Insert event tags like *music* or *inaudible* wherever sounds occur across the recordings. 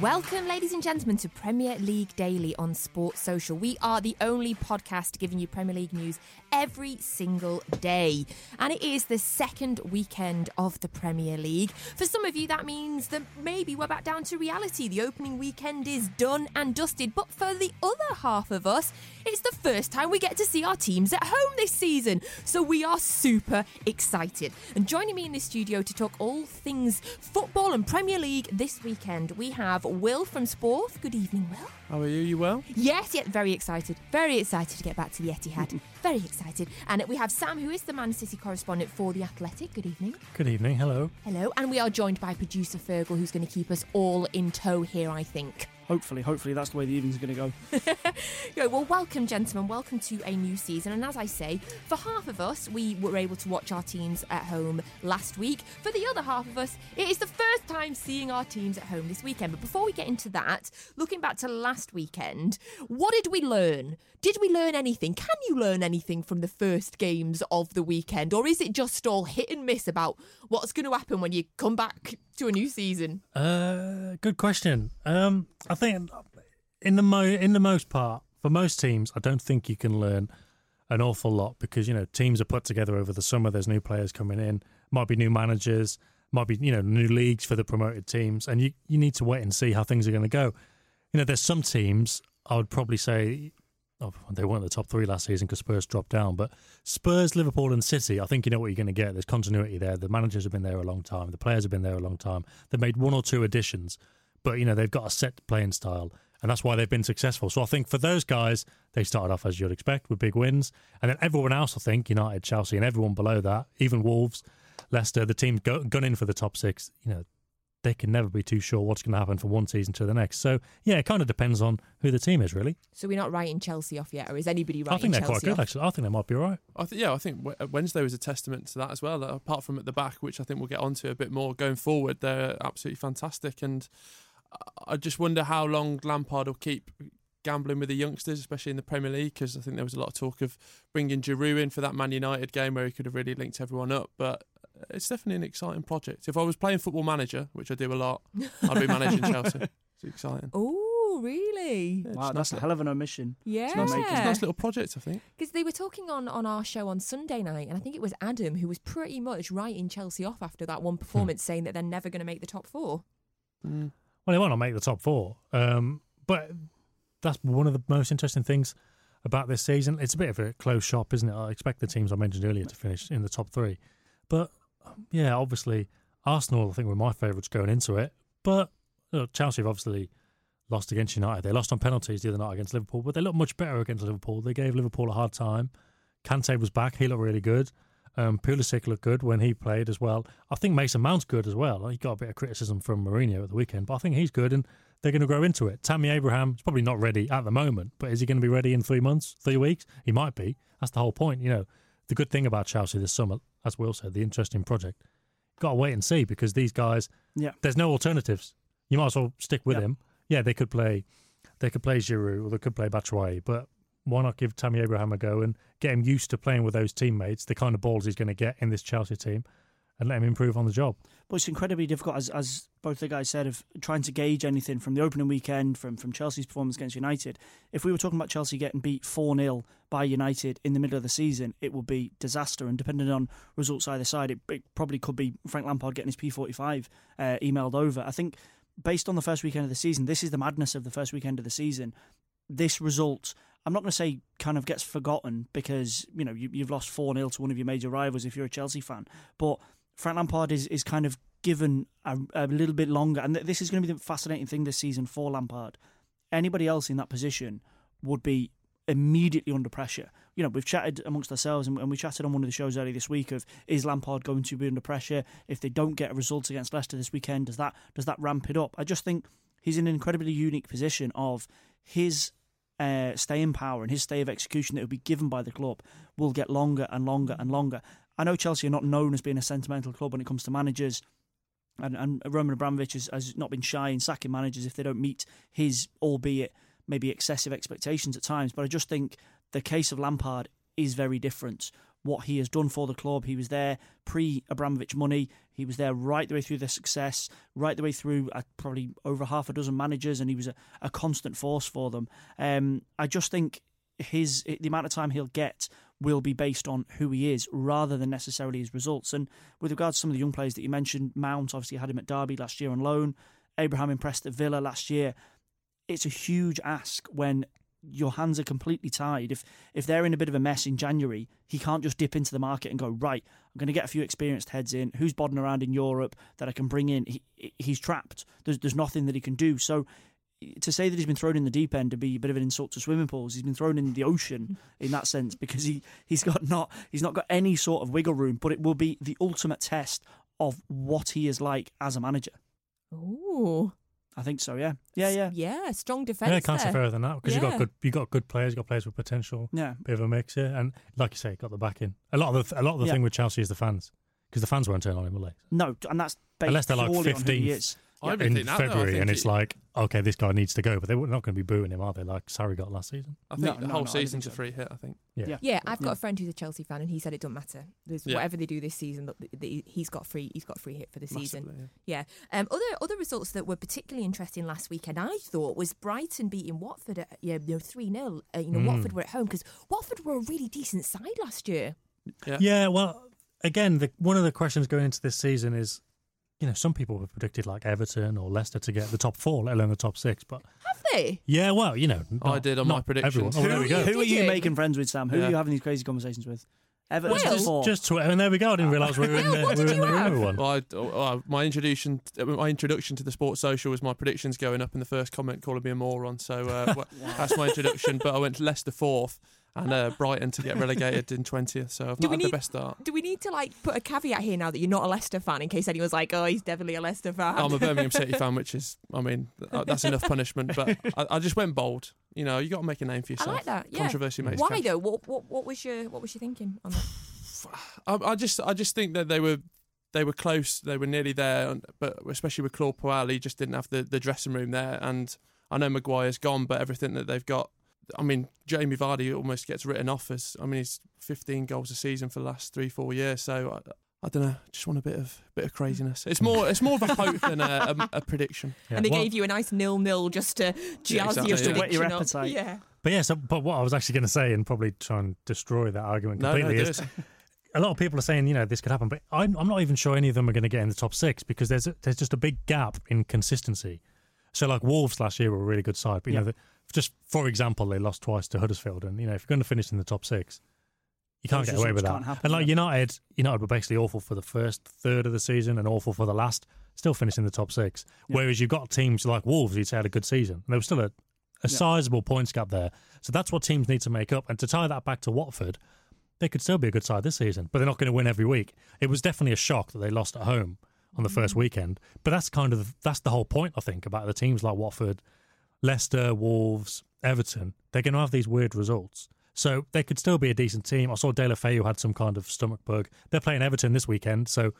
Welcome, ladies and gentlemen, to Premier League Daily on Sports Social. We are the only podcast giving you Premier League news every single day. And it is the second weekend of the Premier League. For some of you, that means that maybe we're back down to reality. The opening weekend is done and dusted. But for the other half of us, it's the first time we get to see our teams at home this season. So we are super excited. And joining me in the studio to talk all things football and Premier League this weekend, we have Will from Sport. Good evening, Will. How are you? You well? Yes, yeah, very excited. Very excited to get back to the Etihad. *laughs* very excited. And we have Sam, who is the Man City correspondent for The Athletic. Good evening. Good evening. Hello. Hello. And we are joined by producer Fergal, who's going to keep us all in tow here, I think. Hopefully, hopefully that's the way the evening's going to go. *laughs* Yeah, well, welcome, gentlemen. Welcome to a new season. And as I say, for half of us, we were able to watch our teams at home last week. For the other half of us, it is the first time seeing our teams at home this weekend. But before we get into that, looking back to last weekend, what did we learn? Did we learn anything? Can you learn anything from the first games of the weekend? Or is it just all hit and miss about what's going to happen when you come back to a new season? Uh, good question. Um, I think in the mo- in the most part, for most teams, I don't think you can learn an awful lot because you know teams are put together over the summer. There's new players coming in, might be new managers, might be you know new leagues for the promoted teams, and you you need to wait and see how things are going to go. You know, there's some teams I would probably say. They weren't the top three last season because Spurs dropped down. But Spurs, Liverpool, and City, I think you know what you're going to get. There's continuity there. The managers have been there a long time. The players have been there a long time. They've made one or two additions, but you know they've got a set playing style, and that's why they've been successful. So I think for those guys, they started off as you'd expect with big wins, and then everyone else, I think United, Chelsea, and everyone below that, even Wolves, Leicester, the team gunning for the top six. You know, they can never be too sure what's going to happen from one season to the next. So yeah, it kind of depends on who the team is, really. So we're not writing Chelsea off yet, or is anybody writing I think they're Chelsea quite good, off? actually. I think they might be all right. I th- yeah, I think Wednesday was a testament to that as well. uh, Apart from at the back, which I think we'll get onto a bit more going forward, they're absolutely fantastic. And I- I just wonder how long Lampard will keep gambling with the youngsters, especially in the Premier League, because I think there was a lot of talk of bringing Giroud in for that Man United game where he could have really linked everyone up. But it's definitely an exciting project. If I was playing Football Manager, which I do a lot, *laughs* I'd be managing Chelsea. It's exciting. Oh, really? Yeah, it's Wow, nice that's a little- hell of an omission. Yeah. It's, nice, it's a nice little project, I think. Because they were talking on, on our show on Sunday night, and I think it was Adam who was pretty much writing Chelsea off after that one performance, saying that they're never going to make the top four. Mm. Well, they might not make the top four, um, but that's one of the most interesting things about this season. It's a bit of a close shop, isn't it? I expect the teams I mentioned earlier to finish in the top three, but yeah, obviously Arsenal, I think, were my favourites going into it. But you know, Chelsea have obviously lost against United. They lost on penalties the other night against Liverpool, but they looked much better against Liverpool. They gave Liverpool a hard time. Kante was back; he looked really good. Um, Pulisic looked good when he played as well. I think Mason Mount's good as well. He got a bit of criticism from Mourinho at the weekend, but I think he's good. And they're going to grow into it. Tammy Abraham is probably not ready at the moment, but is he going to be ready in three months, three weeks? He might be. That's the whole point. You know, the good thing about Chelsea this summer, as Will said, the interesting project. Got to wait and see because these guys, Yeah. there's no alternatives. You might as well stick with Yeah. him. Yeah, they could play, they could play Giroud or they could play Batshuayi, but why not give Tammy Abraham a go and get him used to playing with those teammates, the kind of balls he's going to get in this Chelsea team, and let him improve on the job. But it's incredibly difficult, as, as both the guys said, of trying to gauge anything from the opening weekend, from, from Chelsea's performance against United. If we were talking about Chelsea getting beat 4 0 by United in the middle of the season, it would be disaster. And depending on results either side, it, it probably could be Frank Lampard getting his P45 uh, emailed over. I think, based on the first weekend of the season, this is the madness of the first weekend of the season. This result, I'm not going to say kind of gets forgotten because, you know, you, you've lost 4 0 to one of your major rivals if you're a Chelsea fan. But Frank Lampard is, is kind of given a, a little bit longer. And th- this is going to be the fascinating thing this season for Lampard. Anybody else in that position would be immediately under pressure. You know, we've chatted amongst ourselves and, and we chatted on one of the shows earlier this week of is Lampard going to be under pressure if they don't get a result against Leicester this weekend? Does that does that ramp it up? I just think he's in an incredibly unique position of his uh, staying power and his stay of execution that will be given by the club will get longer and longer and longer. I know Chelsea are not known as being a sentimental club when it comes to managers, and, and Roman Abramovich has, has not been shy in sacking managers if they don't meet his, albeit maybe excessive expectations at times. But I just think the case of Lampard is very different. What he has done for the club, he was there pre Abramovich money. He was there right the way through the success, right the way through uh, probably over half a dozen managers, and he was a, a constant force for them. Um, I just think his the amount of time he'll get will be based on who he is rather than necessarily his results. And with regards to some of the young players that you mentioned, Mount obviously had him at Derby last year on loan. Abraham impressed at Villa last year. It's a huge ask when your hands are completely tied. If if they're in a bit of a mess in January, he can't just dip into the market and go right. I'm going to get a few experienced heads in. Who's bodding around in Europe that I can bring in? He, he's trapped. There's there's nothing that he can do. So to say that he's been thrown in the deep end to be a bit of an insult to swimming pools. He's been thrown in the ocean in that sense because he he's got not he's not got any sort of wiggle room. But it will be the ultimate test of what he is like as a manager. Ooh. I think so. Yeah. Yeah. Yeah. Yeah, strong defence. yeah, can't say there. further than that because you Yeah. got good, you got good players, you got players with potential. Yeah. bit of a mix here, and like you say, got the backing. A lot of the a lot of the Yeah. thing with Chelsea is the fans because the fans won't turn on him, will they? No, and that's based Unless they're like purely on who he 15th. is. I even in think that, though, February, and it's it- like, okay, this guy needs to go, but they're not going to be booing him, are they? Like Sarri got last season. I No, think the no, whole no, season's think a so. free hit. I think. Yeah. Yeah. Yeah, I've got a friend who's a Chelsea fan, and he said it doesn't matter. There's, Yeah. Whatever they do this season, look, th- th- he's got free. He's got free hit for the season. Massively, yeah. Yeah. Um, other other results that were particularly interesting last weekend, I thought, was Brighton beating Watford at you know three 0 uh, You know, Mm. Watford were at home because Watford were a really decent side last year. Yeah. Yeah, well, again, the, one of the questions going into this season is, you know, some people have predicted like Everton or Leicester to get the top four, let alone the top six. But Have they? yeah, well, you know, I did on my predictions. Everyone. Oh, there we go. Who are you making friends with, Sam? Who Yeah. are you having these crazy conversations with? Everton Well, just- Just Twitter, and there we go. I didn't realise we were in the, we did were in the room one. Well, I, uh, my introduction, my introduction to the sports social was my predictions going up, and the first comment calling me a moron. So uh, *laughs* well, that's my introduction. But I went to Leicester fourth, and uh, Brighton to get relegated in twentieth. So I've Do not had need- the best start. Do we need to like put a caveat here now that you're not a Leicester fan in case anyone's like, oh, he's definitely a Leicester fan? I'm a Birmingham *laughs* City fan, which is, I mean, uh, that's enough punishment. But *laughs* I, I just went bold. You know, you got to make a name for yourself. I like that. Yeah. Controversy makes Why cash. though? What, what what was your what was your thinking on that? *sighs* I, I just I just think that they were they were close. They were nearly there, but especially with Claude Puel, he just didn't have the, the dressing room there. And I know Maguire's gone, but everything that they've got. I mean, Jamie Vardy almost gets written off as. I mean, he's 15 goals a season for the last three four years. So I, I don't know. Just want a bit of bit of craziness. It's more it's more of a hope than a, a, a prediction. *laughs* Yeah, and they well- gave you a nice nil nil just to jazz exactly, your Just to whet your prediction up. appetite. Yeah. But yeah, so, but what I was actually going to say, and probably try and destroy that argument No, no, completely, is *laughs* a lot of people are saying, you know, this could happen, but I'm, I'm not even sure any of them are going to get in the top six because there's a, there's just a big gap in consistency. So, like Wolves last year were a really good side, but you Yeah. know, the, just for example, they lost twice to Huddersfield, and you know, if you're going to finish in the top six, you can't get away with that. happen, and like. United, United were basically awful for the first third of the season and awful for the last, still finishing the top six. Yeah. Whereas you've got teams like Wolves, you'd say had a good season, and there was still a, a Yeah. sizable points gap there. So that's what teams need to make up. And to tie that back to Watford, they could still be a good side this season, but they're not going to win every week. It was definitely a shock that they lost at home on the first weekend. But that's kind of that's the whole point, I think, about the teams like Watford, Leicester, Wolves, Everton. They're going to have these weird results. So they could still be a decent team. I saw Deulofeu had some kind of stomach bug. They're playing Everton this weekend, so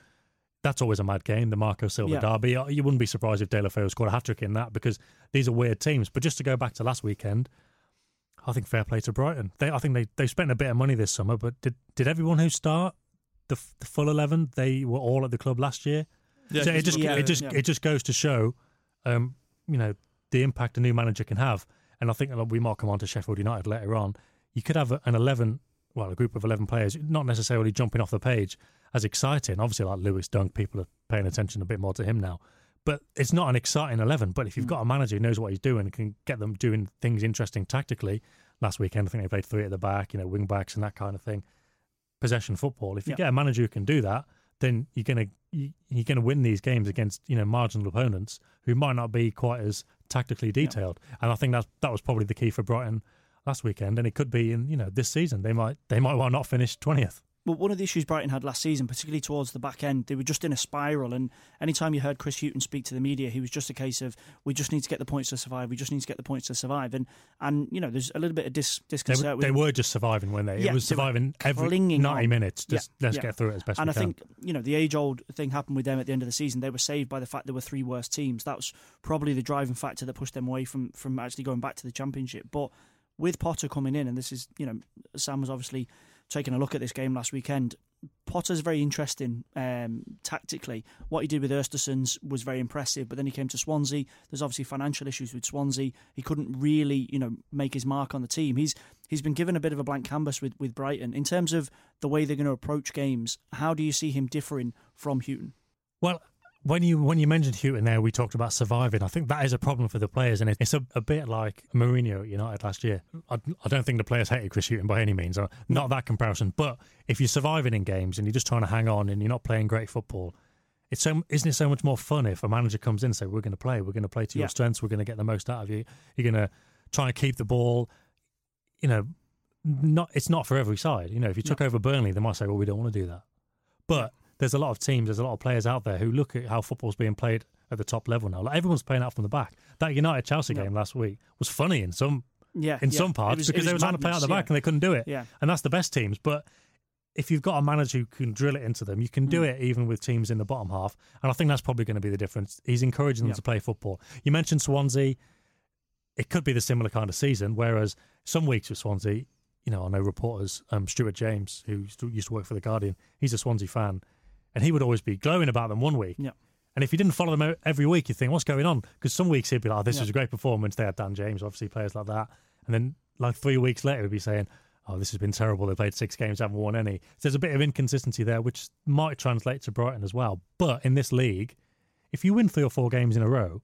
that's always a mad game, the Marco Silva Yeah. derby. Uh, You wouldn't be surprised if Deulofeu scored a hat trick in that because these are weird teams. But just to go back to last weekend, I think fair play to Brighton. They, I think they they spent a bit of money this summer, but did did everyone who start the the full eleven? They were all at the club last year. Yeah, so it 'cause just yeah, it just yeah. it just goes to show, um, you know, the impact a new manager can have. And I think that we might come on to Sheffield United later on. You could have an eleven, well, a group of eleven players, not necessarily jumping off the page as exciting. Obviously, like Lewis Dunk, people are paying attention a bit more to him now. But it's not an exciting eleven. But if Mm. you've got a manager who knows what he's doing, and can get them doing things interesting tactically. Last weekend, I think they played three at the back, you know, wing backs and that kind of thing. Possession football. If you Yeah. get a manager who can do that, then you're gonna you're gonna win these games against you know marginal opponents who might not be quite as tactically detailed. And I think that that was probably the key for Brighton last weekend. And it could be in you know this season they might they might well not finish twentieth. Well, one of the issues Brighton had last season, particularly towards the back end, they were just in a spiral. And anytime you heard Chris Hughton speak to the media, he was just a case of, we just need to get the points to survive. We just need to get the points to survive. And, and you know, there's a little bit of dis- They, disconcert with they were just surviving when they Yeah, it was surviving every ninety on. minutes. Just Yeah, let's yeah. get through it as best and I think you know the age-old thing happened with them at the end of the season. They were saved by the fact there were three worse teams. That was probably the driving factor that pushed them away from from actually going back to the championship. But with Potter coming in, and this is you know Sam was obviously taking a look at this game last weekend. Potter's very interesting um, tactically. What he did with Östersund's was very impressive, but then he came to Swansea. There's obviously financial issues with Swansea. He couldn't really, you know, make his mark on the team. He's he's been given a bit of a blank canvas with, with Brighton in terms of the way they're going to approach games. How do you see him differing from Hughton? Well, when you when you mentioned Hughton there, we talked about surviving. I think that is a problem for the players, and it's a, a bit like Mourinho at United last year. I, I don't think the players hated Chris Hughton by any means, not that comparison. But if you're surviving in games and you're just trying to hang on and you're not playing great football, it's so isn't it so much more fun if a manager comes in and say we're going to play, we're going to play to Yeah. your strengths, we're going to get the most out of you, you're going to try and keep the ball, you know. Not it's not for every side. You know, if you took over Burnley, they might say, "Well, we don't want to do that." But there's a lot of teams, there's a lot of players out there who look at how football's being played at the top level now. Like everyone's playing out from the back. That United Chelsea game last week was funny in some Yeah, in yeah. some parts was- because they were trying to play out the back yeah. and they couldn't do it. Yeah. And that's the best teams. But if you've got a manager who can drill it into them, you can Mm. do it even with teams in the bottom half. And I think that's probably going to be the difference. He's encouraging them Yeah. to play football. You mentioned Swansea. It could be the similar kind of season, whereas some weeks with Swansea, you know, I know reporters, um, Stuart James, who used to work for The Guardian, he's a Swansea fan, and he would always be glowing about them one week. Yeah. And if you didn't follow them every week, you think, what's going on? Because some weeks he'd be like, oh, this Yeah. was a great performance. They had Dan James, obviously, players like that. And then, like, three weeks later, he'd be saying, oh, this has been terrible. They played six games, haven't won any. So there's a bit of inconsistency there, which might translate to Brighton as well. But in this league, if you win three or four games in a row,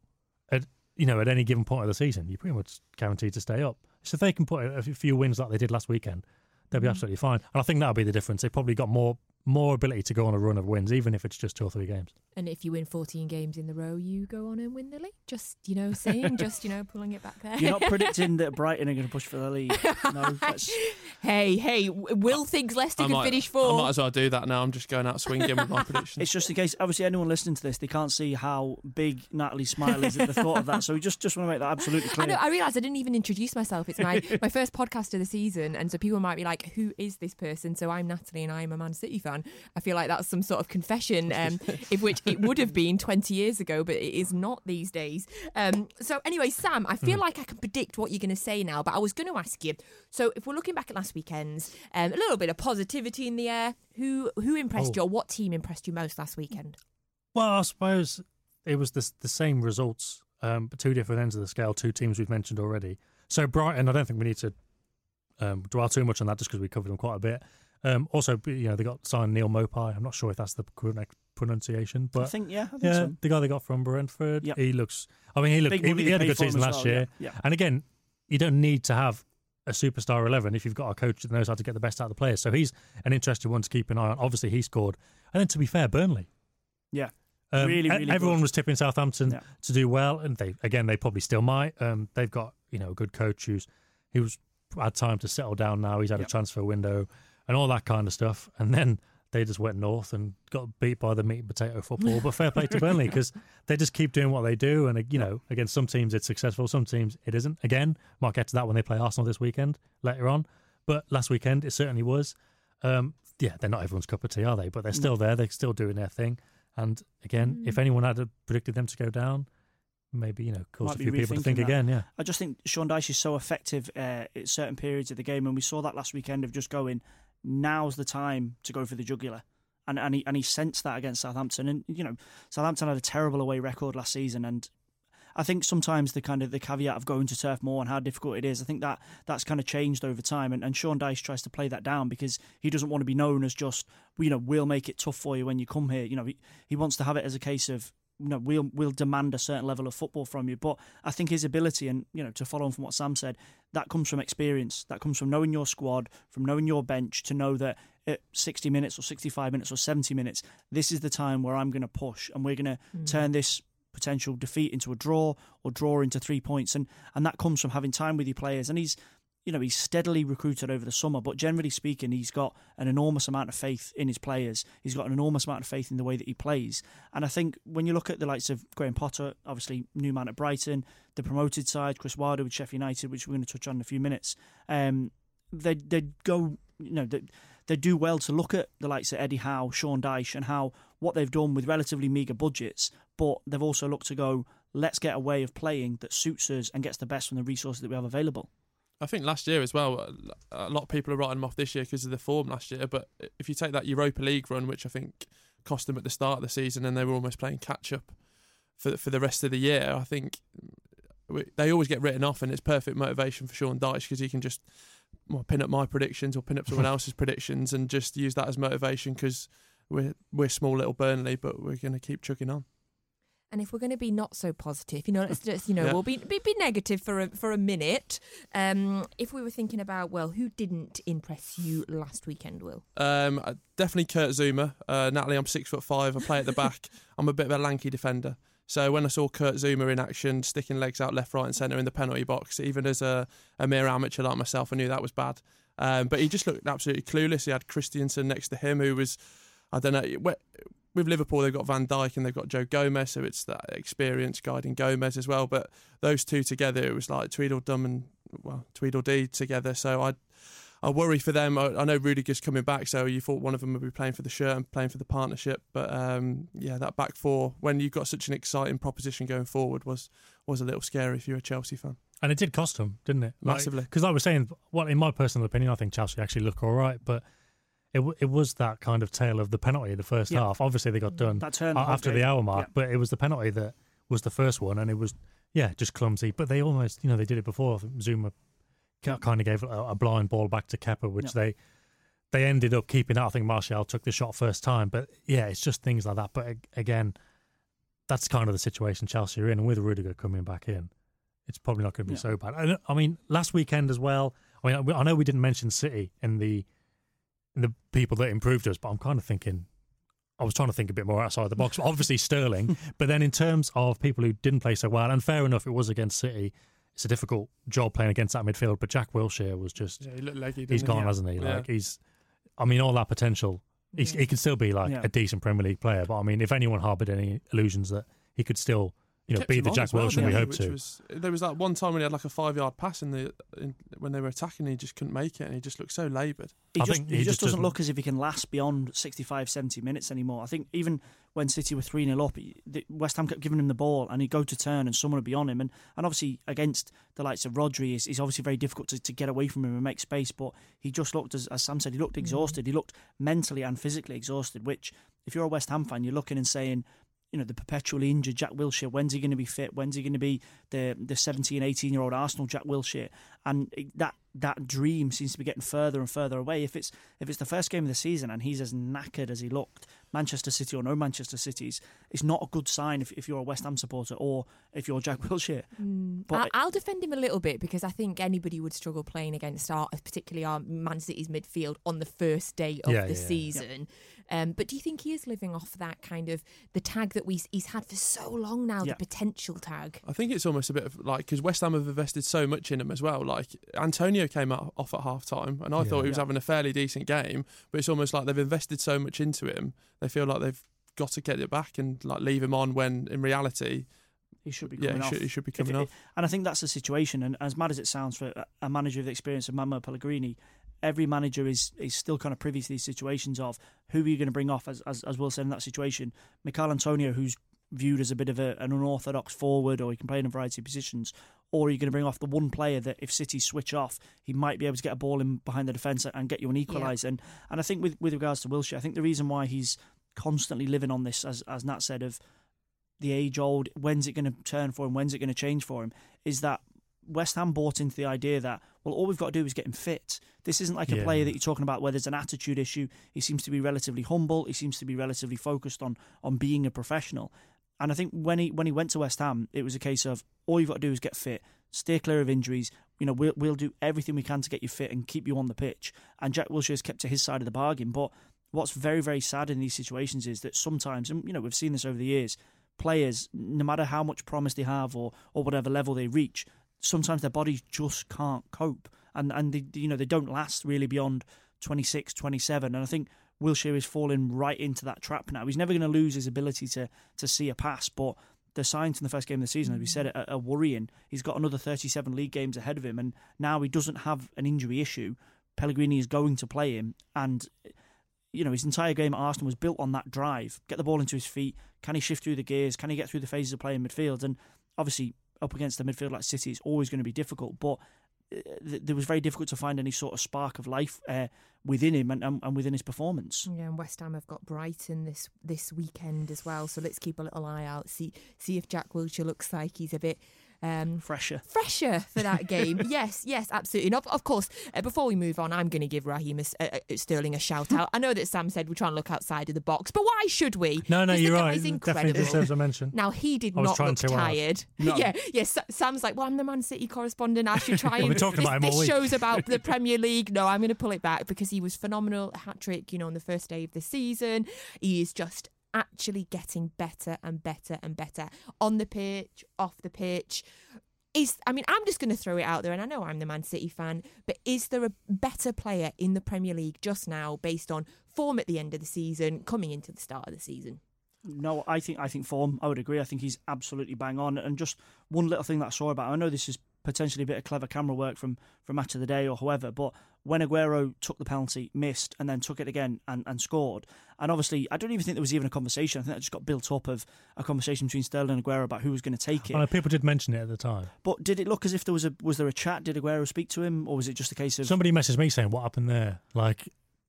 at you know, at any given point of the season, you're pretty much guaranteed to stay up. So if they can put a a few wins like they did last weekend, they'll be mm-hmm. absolutely fine. And I think that'll be the difference. They've probably got more more ability to go on a run of wins, even if it's just two or three games. And if you win 14 games in the row, you go on and win the league. Just, you know, saying, *laughs* just, you know, pulling it back there. You're not predicting that *laughs* Brighton are going to push for the league. *laughs* No, that's, hey, hey, w- Will thinks Leicester I could might, finish I might as well do that now. I'm just going out swinging with my predictions. it's just in case. Obviously, anyone listening to this, they can't see how big Natalie's smile is at the thought of that. So we just just want to make that absolutely I clear. know. I realised I didn't even introduce myself. It's my my first podcast of the season, and so people might be like, "Who is this person?" So I'm Natalie, and I'm a Man City fan. I feel like that's some sort of confession, *laughs* um, if which it would have been 20 years ago, but it is not these days. Um, so anyway, Sam, I feel like I can predict what you're going to say now, but I was going to ask you. So if we're looking back at last weekend's, um, a little bit of positivity in the air. Who who impressed Oh. you, or what team impressed you most last weekend? Well, I suppose it was the the same results, um, but two different ends of the scale. Two teams we've mentioned already. So Brighton, I don't think we need to um, dwell too much on that, just because we covered them quite a bit. Um, also, you know, they got signed Neal Maupay. I'm not sure if that's the correct pronunciation, but I think yeah, I think yeah, so. the guy they got from Brentford. Yep. He looks. I mean, he looked. He, he had a good season last well, year. yeah, yeah. And again, you don't need to have a superstar eleven if you've got a coach that knows how to get the best out of the players. So he's an interesting one to keep an eye on. Obviously, he scored. And then to be fair, Burnley. Yeah. Um, Really, really everyone good. was tipping Southampton Yeah. to do well, and they again they probably still might. Um, they've got you know a good coach who's he was had time to settle down now. He's had Yeah. a transfer window and all that kind of stuff. And then they just went north and got beat by the meat and potato football. But fair play to *laughs* Burnley because they just keep doing what they do. And, you know, against some teams it's successful, some teams it isn't. Again, might get to that when they play Arsenal this weekend later on. But last weekend it certainly was. Um, yeah, they're not everyone's cup of tea, are they? But they're still there. They're still doing their thing. And again, if anyone had predicted them to go down, maybe, you know, caused Might a few people to think that. again. Yeah. I just think Sean Dyche is so effective uh, at certain periods of the game, and we saw that last weekend of just going. Now's the time to go for the jugular, and and he and he sensed that against Southampton, and you know Southampton had a terrible away record last season, and I think sometimes the kind of the caveat of going to Turf Moor and how difficult it is, I think that that's kind of changed over time, and, and Sean Dyche tries to play that down because he doesn't want to be known as just you know we'll make it tough for you when you come here. You know he, he wants to have it as a case of you know, we'll we'll demand a certain level of football from you. But I think his ability, and you know, to follow on from what Sam said, that comes from experience. That comes from knowing your squad, from knowing your bench, to know that at 60 minutes or 65 minutes or 70 minutes, this is the time where I'm going to push, and we're going to mm. turn this potential defeat into a draw or draw into three points, and and that comes from having time with your players. And he's you know, he's steadily recruited over the summer, but generally speaking, he's got an enormous amount of faith in his players. He's got an enormous amount of faith in the way that he plays. And I think when you look at the likes of Graham Potter, obviously new man at Brighton, the promoted side, Chris Wilder with Sheffield United, which we're going to touch on in a few minutes, um, they they go, you know, they, they do well to look at the likes of Eddie Howe, Sean Dyche, and how what they've done with relatively meagre budgets, but they've also looked to go, let's get a way of playing that suits us and gets the best from the resources that we have available. I think last year as well, a lot of people are writing them off this year because of the form last year. But if you take that Europa League run, which I think cost them at the start of the season, and they were almost playing catch up for for the rest of the year, I think they always get written off, and it's perfect motivation for Sean Dyche because he can just well, pin up my predictions or pin up someone *laughs* else's predictions and just use that as motivation because we're we're small little Burnley, but we're going to keep chugging on. And if we're going to be not so positive, you know, let's just, you know, Yeah. we'll be, be be negative for a for a minute. Um, if we were thinking about, well, who didn't impress you last weekend, Will? Um, uh, definitely Kurt Zouma. Uh, Natalie, I'm six foot five. I play at the back. *laughs* I'm a bit of a lanky defender. So when I saw Kurt Zouma in action, sticking legs out left, right, and centre in the penalty box, even as a, a mere amateur like myself, I knew that was bad. Um, but he just looked absolutely clueless. He had Christensen next to him, who was, I don't know, with Liverpool they've got Van Dijk and they've got Joe Gomez, so it's that experience guiding Gomez as well. But those two together, it was like Tweedledum and well Tweedledee together. So I I worry for them. I, I know Rudiger's coming back, so you thought one of them would be playing for the shirt and playing for the partnership. But um, yeah, that back four when you've got such an exciting proposition going forward was was a little scary if you're a Chelsea fan. And it did cost them, didn't it? Massively. Because I was saying, well, in my personal opinion, I think Chelsea actually look all right, but it w- it was that kind of tale of the penalty in the first Yeah. half. Obviously, they got mm-hmm. done That turn a- after the hour mark, Yeah. but it was the penalty that was the first one, and it was yeah, just clumsy. But they almost, you know, they did it before. I think Zouma kind of gave a, a blind ball back to Kepa, which Yeah. they they ended up keeping out. I think Martial took the shot first time, but yeah, it's just things like that. But again, that's kind of the situation Chelsea are in, and with Rudiger coming back in, it's probably not going to be Yeah. so bad. And, I mean, last weekend as well. I mean, I know we didn't mention City in the the people that improved us, but I'm kind of thinking. I was trying to think a bit more outside the box. Obviously Sterling, *laughs* but then in terms of people who didn't play so well, and fair enough, it was against City. It's a difficult job playing against that midfield, but Jack Wilshere was just Yeah, he looked leggy. he's didn't gone, he? hasn't he? Yeah. Like he's, I mean, all that potential. He's, He can still be like a decent Premier League player, but I mean, if anyone harboured any illusions that he could still, you know, Kept be the Jack as well, Wilshere didn't we hope Which to. Was, there was that one time when he had like a five yard pass in the in, when they were attacking, he just couldn't make it, and he just looked so laboured. He I just, he he just just doesn't doesn't- look as if he can last beyond 65, 70 minutes anymore. I think even when City were 3 0 up, he- the- West Ham kept giving him the ball and he'd go to turn and someone would be on him. And, and obviously, against the likes of Rodri, it's, it's obviously very difficult to, to get away from him and make space. But he just looked, as, as Sam said, he looked mm. exhausted. He looked mentally and physically exhausted, which, if you're a West Ham fan, you're looking and saying, you know, the perpetually injured Jack Wilshere, when's he going to be fit? When's he going to be the the 17, 18 year old Arsenal Jack Wilshere? And that that dream seems to be getting further and further away. If it's if it's the first game of the season and he's as knackered as he looked Manchester City or no Manchester Cities, it's not a good sign if, if you're a West Ham supporter or if you're Jack *laughs* Wilshere. Mm. I- I'll defend him a little bit because I think anybody would struggle playing against our, particularly our Man City's midfield on the first day of Yeah, the yeah, yeah. Season. Um, but do you think he is living off that kind of the tag that we he's had for so long now, Yeah. the potential tag? I think it's almost a bit of like because West Ham have invested so much in him as well. Like Antonio came out off at half time, and I thought he was Yeah. having a fairly decent game, but it's almost like they've invested so much into him. They feel like they've got to get it back and like leave him on when in reality, He should be yeah, coming he off. should, he should be coming it- off. And I think that's the situation. And as mad as it sounds for a- a manager of the experience of Manuel Pellegrini, every manager is is still kind of privy to these situations of who are you going to bring off, as, as, as Will said in that situation. Michael Antonio, who's viewed as a bit of a, an unorthodox forward or he can play in a variety of positions, or are you going to bring off the one player that if City switch off, he might be able to get a ball in behind the defence and get you an equaliser. And, and I think with, with regards to Wilshere, I think the reason why he's constantly living on this, as, as Nat said, of the age old, when's it going to turn for him, when's it going to change for him, is that West Ham bought into the idea that, well, all we've got to do is get him fit. This isn't like a Yeah. player that you're talking about where there's an attitude issue. He seems to be relatively humble. He seems to be relatively focused on on being a professional. And I think when he when he went to West Ham, it was a case of all you've got to do is get fit, stay clear of injuries. You know, we'll we'll do everything we can to get you fit and keep you on the pitch. And Jack Wilshere has kept to his side of the bargain. But what's very very sad in these situations is that sometimes, and you know, we've seen this over the years, players, no matter how much promise they have or or whatever level they reach, sometimes their bodies just can't cope, and and they you know they don't last really beyond 26, 27. and I think. Wilshere is falling right into that trap now. He's never going to lose his ability to to see a pass, but the signs in the first game of the season, as we said, mm. are, are worrying. He's got another 37 league games ahead of him, and now he doesn't have an injury issue. Pellegrini is going to play him, and you know his entire game at Arsenal was built on that drive. Get the ball into his feet. Can he shift through the gears? Can he get through the phases of play in midfield? And obviously, up against a midfield like City, is always going to be difficult. But uh, th- there was very difficult to find any sort of spark of life uh, within him and, and, and within his performance. Yeah, and West Ham have got Brighton this this weekend as well, so let's keep a little eye out. See see if Jack Wilshere looks like he's a bit um, Fresher. fresher for that *laughs* game. yes, yes, absolutely. And of, of course, uh, before we move on, I'm going to give Raheem a uh, uh, Sterling a shout out. I know that Sam said we're trying to look outside of the box, but why should we? No, no, you're right. Definitely deserves a mention. Now he did not look too tired. *laughs* No. Yeah, yes. Sam's like, well, I'm the Man City correspondent. I should try *laughs* and. been talking this, about him all this week. show's about the Premier League. No, I'm going to pull it back because he was phenomenal. Hat trick, you know, on the first day of the season. He is just actually getting better and better and better on the pitch, off the pitch. Is I mean, I'm just going to throw it out there, and I know I'm the Man City fan, but is there a better player in the Premier League just now based on form at the end of the season, coming into the start of the season? No, I think I think form. I would agree. I think he's absolutely bang on. And just one little thing that I saw about. I know this is potentially a bit of clever camera work from from match of the day or whoever, but when Aguero took the penalty, missed, and then took it again and, and scored, and obviously I don't even think there was even a conversation. I think that just got built up of a conversation between Sterling and Aguero about who was going to take it. Know people did mention it at the time. But did it look as if there was a was there a chat? Did Aguero speak to him, or was it just a case of? Somebody messaged me saying, "What happened there?" Like,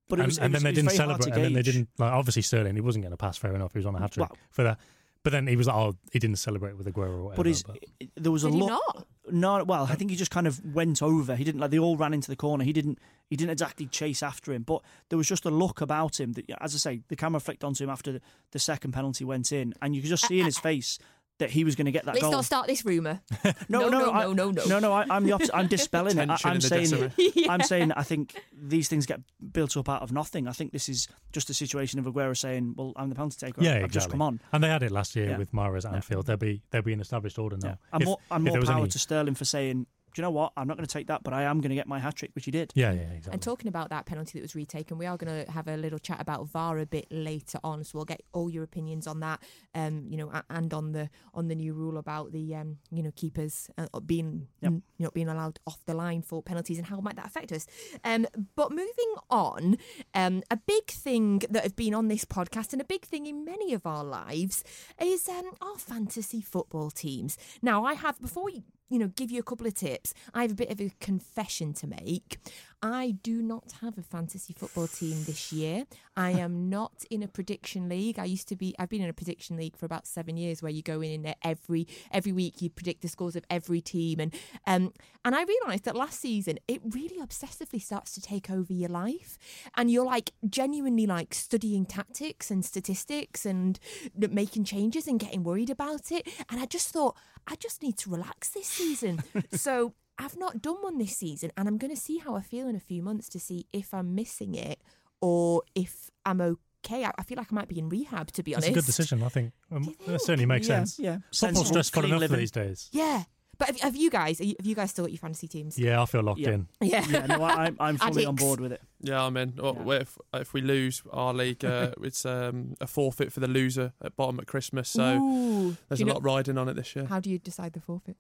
But and, was- and was- then they was didn't hard to celebrate, and then they didn't. Like, obviously, Sterling, he wasn't going to pass fair enough. He was on a hat trick Well- for that. But then he was like, "Oh, he didn't celebrate with Aguero." Or whatever, But his, but- there was a he look. not? No, well, I think he just kind of went over. He didn't like they all ran into the corner. He didn't. He didn't exactly chase after him, but there was just a look about him that, as I say, the camera flicked onto him after the, the second penalty went in, and you could just see in his face that he was going to get that Let's goal. not start this rumour. *laughs* no, no, no, I- no, no, no. no, no. I, I'm the opposite. I'm dispelling it. I, I'm saying, dressing room. I'm *laughs* saying, I think these things get built up out of nothing. I think this is just a situation of Aguero saying, "Well, I'm the penalty taker. yeah, I've exactly. just come on." And they had it last year Yeah. with Mahrez at Anfield. They'll be they'll be an established order now. And If- more, and if more power any- to Sterling for saying, "Do you know what? I'm not going to take that, but I am going to get my hat trick," which he did. Yeah, yeah, exactly. And talking about that penalty that was retaken, we are going to have a little chat about VAR a bit later on, so we'll get all your opinions on that, um, you know, and on the on the new rule about the um, you know keepers uh, being Yep. n- not being allowed off the line for penalties and how might that affect us. Um, but moving on, um, a big thing that have been on this podcast and a big thing in many of our lives is um, our fantasy football teams. Now, I have before we you know give you a couple of tips, I have a bit of a confession to make. I do not have a fantasy football team this year. I am not in a prediction league. I used to be. I've been in a prediction league for about seven years, where you go in there every every week. You predict the scores of every team, and um, and I realised that last season it really obsessively starts to take over your life, and you're like genuinely like studying tactics and statistics and making changes and getting worried about it. And I just thought I just need to relax this season. *laughs* so I've not done one this season, and I'm going to see how I feel in a few months to see if I'm missing it or if I'm okay. I, I feel like I might be in rehab, to be That's honest. a good decision. I think um, that certainly makes Yeah, sense. yeah. Football's Sensible, stressful enough living. these days. Yeah, but have, have you guys? Have you guys still got your fantasy teams? Yeah, I feel locked Yeah. in. *laughs* Yeah. Yeah, no, I, I'm- I'm *laughs* fully on board with it. Yeah, I'm in. Well, Yeah. If if we lose our league, uh, *laughs* it's um, a forfeit for the loser at bottom at Christmas. So Ooh. there's a you lot riding on it this year. How do you decide the forfeit?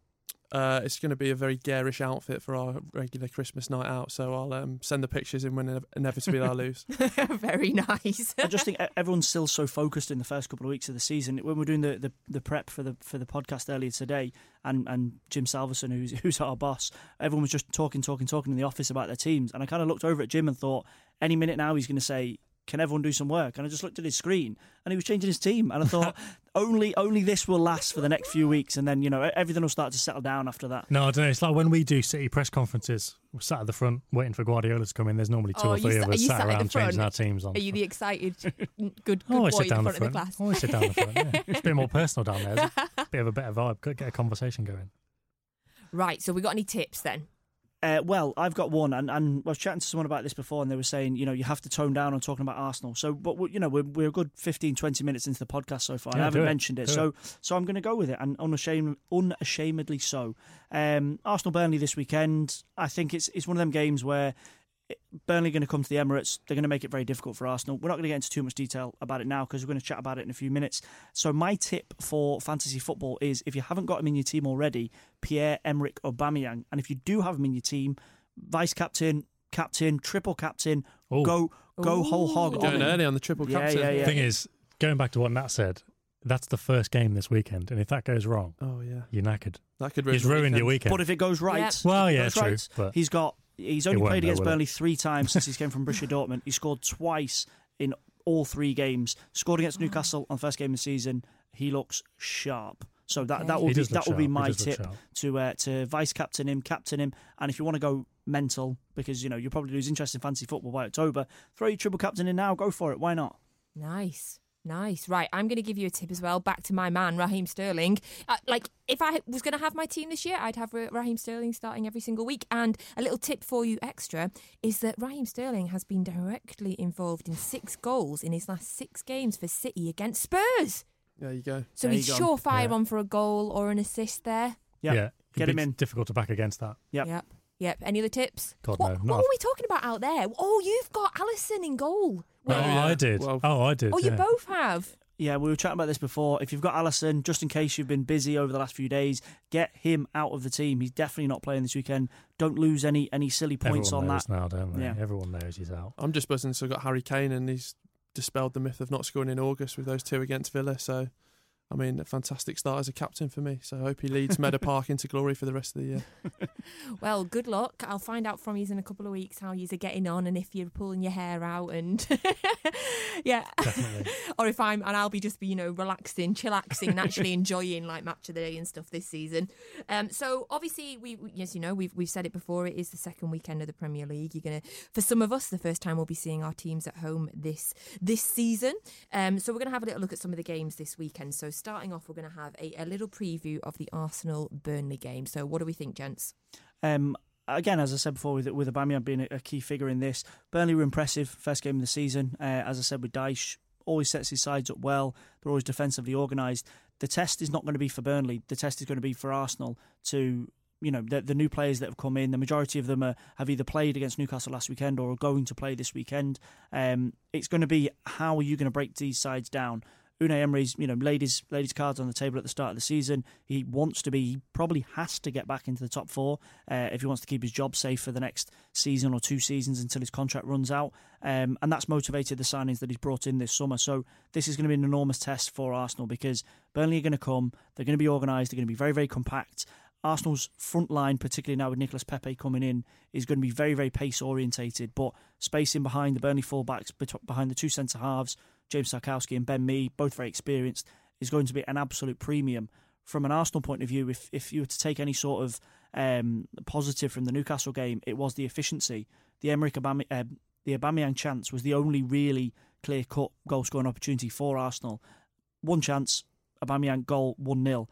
Uh, it's going to be a very garish outfit for our regular Christmas night out. So I'll um, send the pictures in when inev- inevitably I lose. *laughs* Very nice. I just think e- everyone's still so focused in the first couple of weeks of the season. When we're doing the, the, the prep for the for the podcast earlier today, and, and Jim Salverson, who's *laughs* who's our boss, everyone was just talking, talking, talking in the office about their teams, and I kind of looked over at Jim and thought, any minute now he's going to say. Can everyone do some work? And I just looked at his screen, and he was changing his team. And I *laughs* thought, only only this will last for the next few weeks, and then you know everything will start to settle down after that. No, I don't know. It's like when we do city press conferences, we're sat at the front waiting for Guardiola to come in. There's normally two Oh, or three sa- of us sat sat around changing our teams on. Are you the excited, *laughs* good, good I always boy sit in down front the of the front. class? Always sit down the front. Yeah. *laughs* It's a bit more personal down there. It's a bit of a better vibe. Could get a conversation going. Right. So we got any tips then? Uh, well, I've got one, and, and I was chatting to someone about this before, and they were saying, you know, you have to tone down on talking about Arsenal. So, but we- you know, we're, we're a good 15, 20 minutes into the podcast so far. Yeah, I haven't it. mentioned it, Do so so I'm going to go with it, and unashamed, unashamedly so. Um, Arsenal Burnley this weekend. I think it's it's one of them games where it- Burnley going to come to the Emirates. They're going to make it very difficult for Arsenal. We're not going to get into too much detail about it now because we're going to chat about it in a few minutes. So my tip for fantasy football is if you haven't got him in your team already, Pierre Emerick Aubameyang, and if you do have him in your team, vice captain, captain, triple captain, Oh. go go whole hog. We're on going him. early on the triple Yeah, captain. yeah, yeah. Thing is, going back to what Nat said, that's the first game this weekend, and if that goes wrong, Oh yeah, you're knackered. that could ruin He's the ruined your weekend. weekend. But if it goes right, Yep. Well, yeah, goes true, right, but- he's got he's only played though, against will it? Burnley three times since he's came from Borussia Dortmund. He scored twice in all three games. Scored against Newcastle on the first game of the season. He looks sharp. So that, that will He be does look that will be my tip to uh, to vice captain him, captain him, and if you want to go mental because you know you'll probably lose interest in fantasy football by October, throw your triple captain in now. Go for it. Why not? Nice. Nice. Right. I'm going to give you a tip as well. Back to my man, Raheem Sterling. Uh, like, if I was going to have my team this year, I'd have Raheem Sterling starting every single week. And a little tip for you extra is that Raheem Sterling has been directly involved in six goals in his last six games for City against Spurs. There you go. So There he's you go. surefire Yeah. on for a goal or an assist there. Yep. Yeah, Get him in. Difficult to back against that. Yep. Yep. Yep. Any other tips? God, what, no, What not were we talking about out there? Oh, you've got Alisson in goal. Oh, yeah. I did. Well- oh, I did. Oh, you yeah. both have. Yeah, we were chatting about this before. If you've got Alisson, just in case you've been busy over the last few days, get him out of the team. He's definitely not playing this weekend. Don't lose any any silly points Everyone on knows that. now, don't they? Yeah. Everyone knows he's out. I'm just buzzing. So I've got Harry Kane, and he's dispelled the myth of not scoring in August with those two against Villa. So, I mean, a fantastic start as a captain for me. So I hope he leads Meadow *laughs* Park into glory for the rest of the year. *laughs* Well, good luck. I'll find out from you in a couple of weeks how you're getting on and if you're pulling your hair out and *laughs* yeah, Definitely. or if I'm and I'll be just be you know relaxing, chillaxing, and actually enjoying like match of the day and stuff this season. Um, so obviously we, we yes you know we've we've said it before. It is the second weekend of the Premier League. You're gonna for some of us the first time we'll be seeing our teams at home this this season. Um, so we're gonna have a little look at some of the games this weekend. So starting off, we're gonna have a, a little preview of the Arsenal Burnley game. So what do we think, gents? Um, again, as I said before, with with Aubameyang being a, a key figure in this, Burnley were impressive first game of the season. Uh, as I said, with Dyche, always sets his sides up well. They're always defensively organised. The test is not going to be for Burnley. The test is going to be for Arsenal to. You know the, the new players that have come in. The majority of them are, have either played against Newcastle last weekend or are going to play this weekend. Um, it's going to be how are you going to break these sides down? Unai Emery's, you know, laid his cards on the table at the start of the season. He wants to be, he probably has to get back into the top four uh, if he wants to keep his job safe for the next season or two seasons until his contract runs out. Um, and that's motivated the signings that he's brought in this summer. So this is going to be an enormous test for Arsenal because Burnley are going to come, they're going to be organised, they're going to be very, very compact. Arsenal's front line, particularly now with Nicolas Pepe coming in, is going to be very, very pace orientated. But spacing behind the Burnley fullbacks, behind the two centre halves, James Tarkowski and Ben Mee, both very experienced, is going to be an absolute premium. From an Arsenal point of view, if if you were to take any sort of um, positive from the Newcastle game, it was the efficiency. The Aubame- uh, the Aubameyang chance was the only really clear cut goal scoring opportunity for Arsenal. One chance, Aubameyang goal, one 0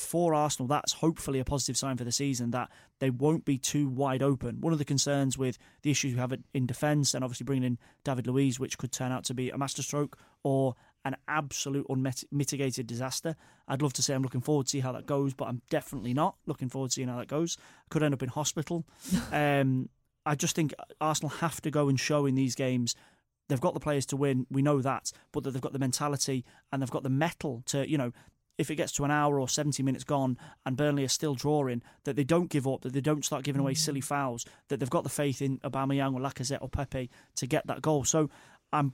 for Arsenal, that's hopefully a positive sign for the season that they won't be too wide open. One of the concerns with the issues we have in defence and obviously bringing in David Luiz, which could turn out to be a masterstroke or an absolute unmitigated disaster. I'd love to say I'm looking forward to see how that goes, but I'm definitely not looking forward to seeing how that goes. I Could end up in hospital. *laughs* um, I just think Arsenal have to go and show in these games they've got the players to win. We know that, but that they've got the mentality and they've got the mettle to, you know, if it gets to an hour or 70 minutes gone and Burnley are still drawing, that they don't give up, that they don't start giving away mm. silly fouls, that they've got the faith in Aubameyang or Lacazette or Pepe to get that goal. So I'm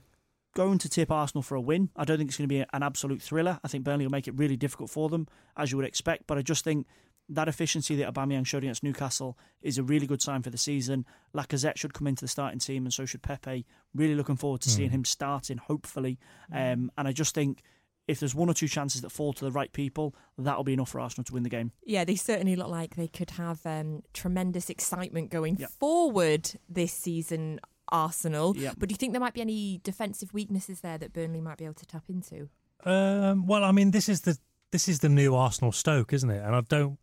going to tip Arsenal for a win. I don't think it's going to be an absolute thriller. I think Burnley will make it really difficult for them, as you would expect. But I just think that efficiency that Aubameyang showed against Newcastle is a really good sign for the season. Lacazette should come into the starting team, and so should Pepe. Really looking forward to seeing mm. him starting, hopefully. Mm. Um, and I just think if there's one or two chances that fall to the right people, that'll be enough for Arsenal to win the game. Yeah, they certainly look like they could have um, tremendous excitement going Yep. forward this season, Arsenal. Yep. But do you think there might be any defensive weaknesses there that Burnley might be able to tap into? Um, well, I mean, this is the this is the new Arsenal Stoke, isn't it? And I don't,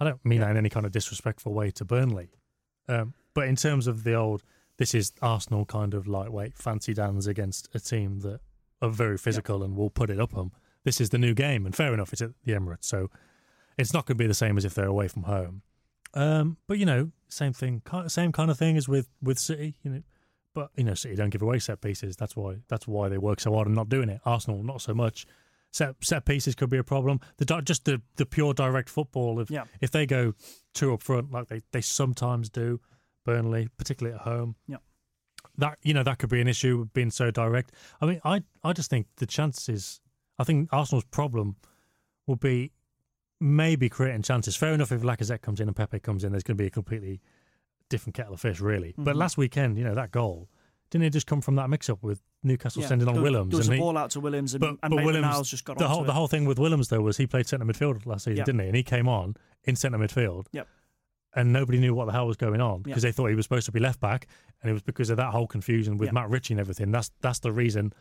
I don't mean that in any kind of disrespectful way to Burnley, um, but in terms of the old, this is Arsenal kind of lightweight fancy dance against a team that are very physical and will put it up them. This is the new game, and fair enough, it's at the Emirates, so it's not going to be the same as if they're away from home. Um, but you know, same thing, same kind of thing as with with City. You know, but you know, City don't give away set pieces. That's why that's why they work so hard and not doing it. Arsenal not so much. Set set pieces could be a problem. The just the the pure direct football. If Yeah. if they go two up front like they they sometimes do, Burnley, particularly at home. Yeah. That you know that could be an issue with being so direct. I mean, I I just think the chances. I think Arsenal's problem will be maybe creating chances. Fair enough if Lacazette comes in and Pepe comes in, there's going to be a completely different kettle of fish, really. But Mhm. last weekend, you know, that goal didn't it just come from that mix-up with Newcastle Yeah, sending on Willems? There was and a he- ball out to Williams, and, but, and but Williams, Niles just got the whole it. the whole thing with Willems though was he played centre midfield last season, Yeah. didn't he? And he came on in centre midfield. Yep. And nobody knew what the hell was going on because Yeah. they thought he was supposed to be left back, and it was because of that whole confusion with Yeah. Matt Ritchie and everything. That's that's the reason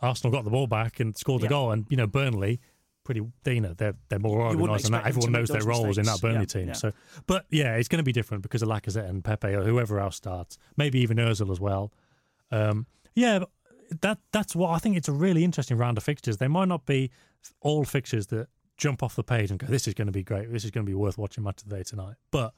Arsenal got the ball back and scored the Yeah. goal. And you know Burnley, pretty you know they're they're more organised than that. expect them to Everyone knows their roles in that. Burnley team. So, but yeah, it's going to be different because of Lacazette and Pepe or whoever else starts. Maybe even Özil as well. Um, yeah, that that's what I think. It's a really interesting round of fixtures. They might not be all fixtures that jump off the page and go, "This is going to be great. This is going to be worth watching match of the day tonight." But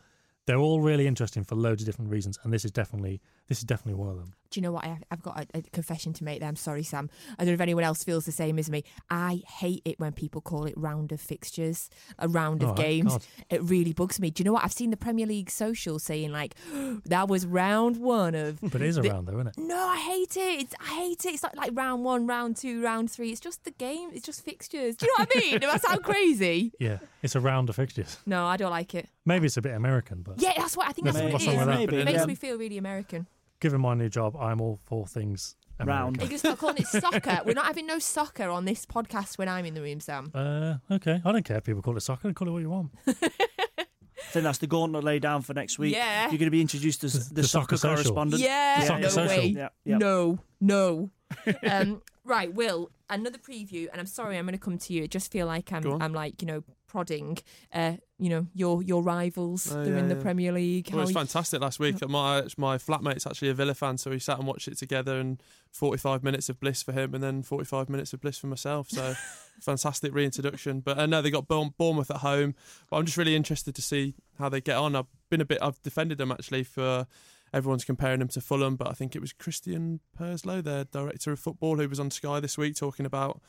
they're all really interesting for loads of different reasons, and this is definitely this is definitely one of them. Do you know what? I, I've got a, a confession to make there. I'm sorry, Sam. I don't know if anyone else feels the same as me. I hate it when people call it round of fixtures, a round of Oh, games. God. It really bugs me. Do you know what? I've seen the Premier League social saying, like, *gasps* that was round one of. *laughs* But it is the- around though, isn't it? No, I hate it. It's, I hate it. It's not like round one, round two, round three. It's just the game. It's just fixtures. Do you know what I mean? Do I sound crazy? *laughs* Yeah, it's a round of fixtures. No, I don't like it. Maybe it's a bit American, but Yeah, that's what I think. That's Nothing- what what's it wrong with that? Maybe, It makes yeah. me um, feel really American. Given my new job, I'm all for things Round. American. Are you going to start calling it *laughs* soccer? We're not having no soccer on this podcast when I'm in the room, Sam. Uh, okay, I don't care if people call it soccer. Call it what you want. *laughs* I think that's the gauntlet laid down for next week. Yeah. You're going to be introduced as the, The soccer social. correspondent. Yeah, The Soccer no social. way. Yeah, yeah. No, no. *laughs* um, right, Will, another preview, and I'm sorry, I'm going to come to you. I just feel like I'm. I'm like, you know, prodding, uh, you know, your your rivals. Oh, They're yeah, in the yeah. Premier League. Well, it was you- fantastic last week. My my flatmate's actually a Villa fan, so we sat and watched it together, and 45 minutes of bliss for him, and then 45 minutes of bliss for myself. So *laughs* fantastic reintroduction. But uh, no, they got Bourne- Bournemouth at home. But I'm just really interested to see how they get on. I've been a bit. I've defended them actually for. Everyone's comparing them to Fulham, but I think it was Christian Purslow, their director of football, who was on Sky this week talking about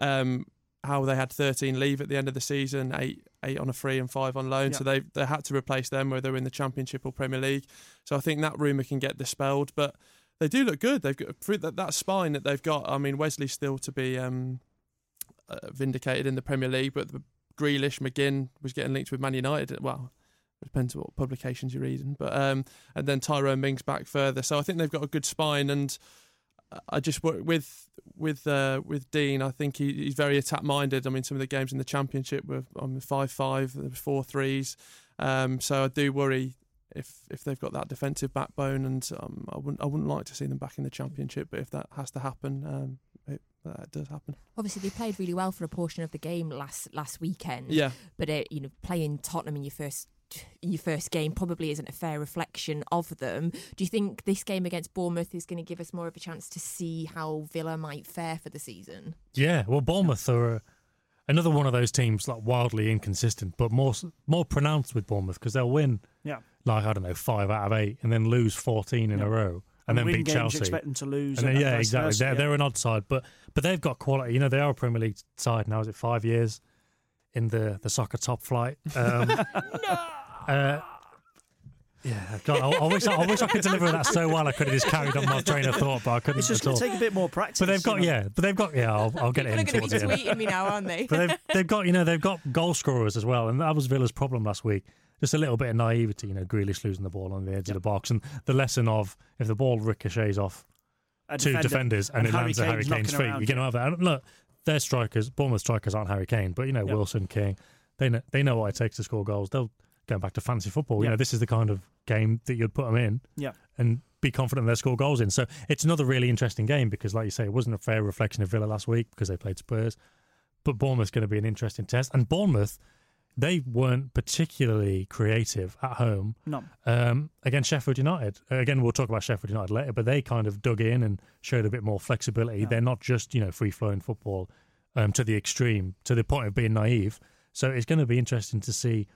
um, how they had 13 leave at the end of the season, eight eight on a free and five on loan. Yeah. So they they had to replace them whether in the Championship or Premier League. So I think that rumour can get dispelled, but they do look good. They've got that, that spine that they've got. I mean, Wesley's still to be um, uh, vindicated in the Premier League, but the Grealish, McGinn was getting linked with Man United. Well, depends on what publications you're reading, but um, and then Tyrone Mings back further. So I think they've got a good spine, and I just work with with uh, with Dean. I think he, he's very attack minded. I mean, some of the games in the Championship were on five five, four threes. Um, so I do worry if if they've got that defensive backbone, and um, I wouldn't I wouldn't like to see them back in the Championship. But if that has to happen, um, it, that does happen. Obviously, they played really well for a portion of the game last last weekend. Yeah. But uh, you know, playing Tottenham in your first in your first game probably isn't a fair reflection of them. Do you think this game against Bournemouth is going to give us more of a chance to see how Villa might fare for the season? Yeah, well, Bournemouth are uh, another one of those teams like wildly inconsistent, but more more pronounced with Bournemouth because they'll win Yeah. like I don't know five out of eight and then lose fourteen in Yeah. a row and, then win beat games, Chelsea. You expect them to lose. And then, yeah, exactly. versa, They're, yeah. they're an odd side, but but they've got quality. You know, they are a Premier League side now. Is it five years in the the soccer top flight? Um, *laughs* *laughs* uh, yeah, God, I, I wish I, I wish I could deliver that so well. I could have just carried on my train of thought, but I couldn't It's just at going all. to take a bit more practice. But they've got you know. yeah, but they've got yeah. I'll, I'll get People are it in going to be towards the end. tweeting me now, aren't they? But they've they've got you know they've got goal scorers as well, and that was Villa's problem last week. Just a little bit of naivety, you know, Grealish losing the ball on the edge of the box, and the lesson of if the ball ricochets off A two defender, defenders and, and it Harry lands at Harry Kane's Kane's knocking feet, around, you're going to have that. And look, their strikers, Bournemouth strikers aren't Harry Kane, but you know Yeah. Wilson, King, they know they know what it takes to score goals. They'll go back to fantasy football. You know, this is the kind of game that you'd put them in Yeah. and be confident they'll score goals in. So it's another really interesting game because, like you say, it wasn't a fair reflection of Villa last week because they played Spurs. But Bournemouth's going to be an interesting test. And Bournemouth, they weren't particularly creative at home No. um, against Sheffield United. Again, we'll talk about Sheffield United later, but they kind of dug in and showed a bit more flexibility. Yeah. They're not just you know free flowing football um, to the extreme, to the point of being naive. So it's going to be interesting to see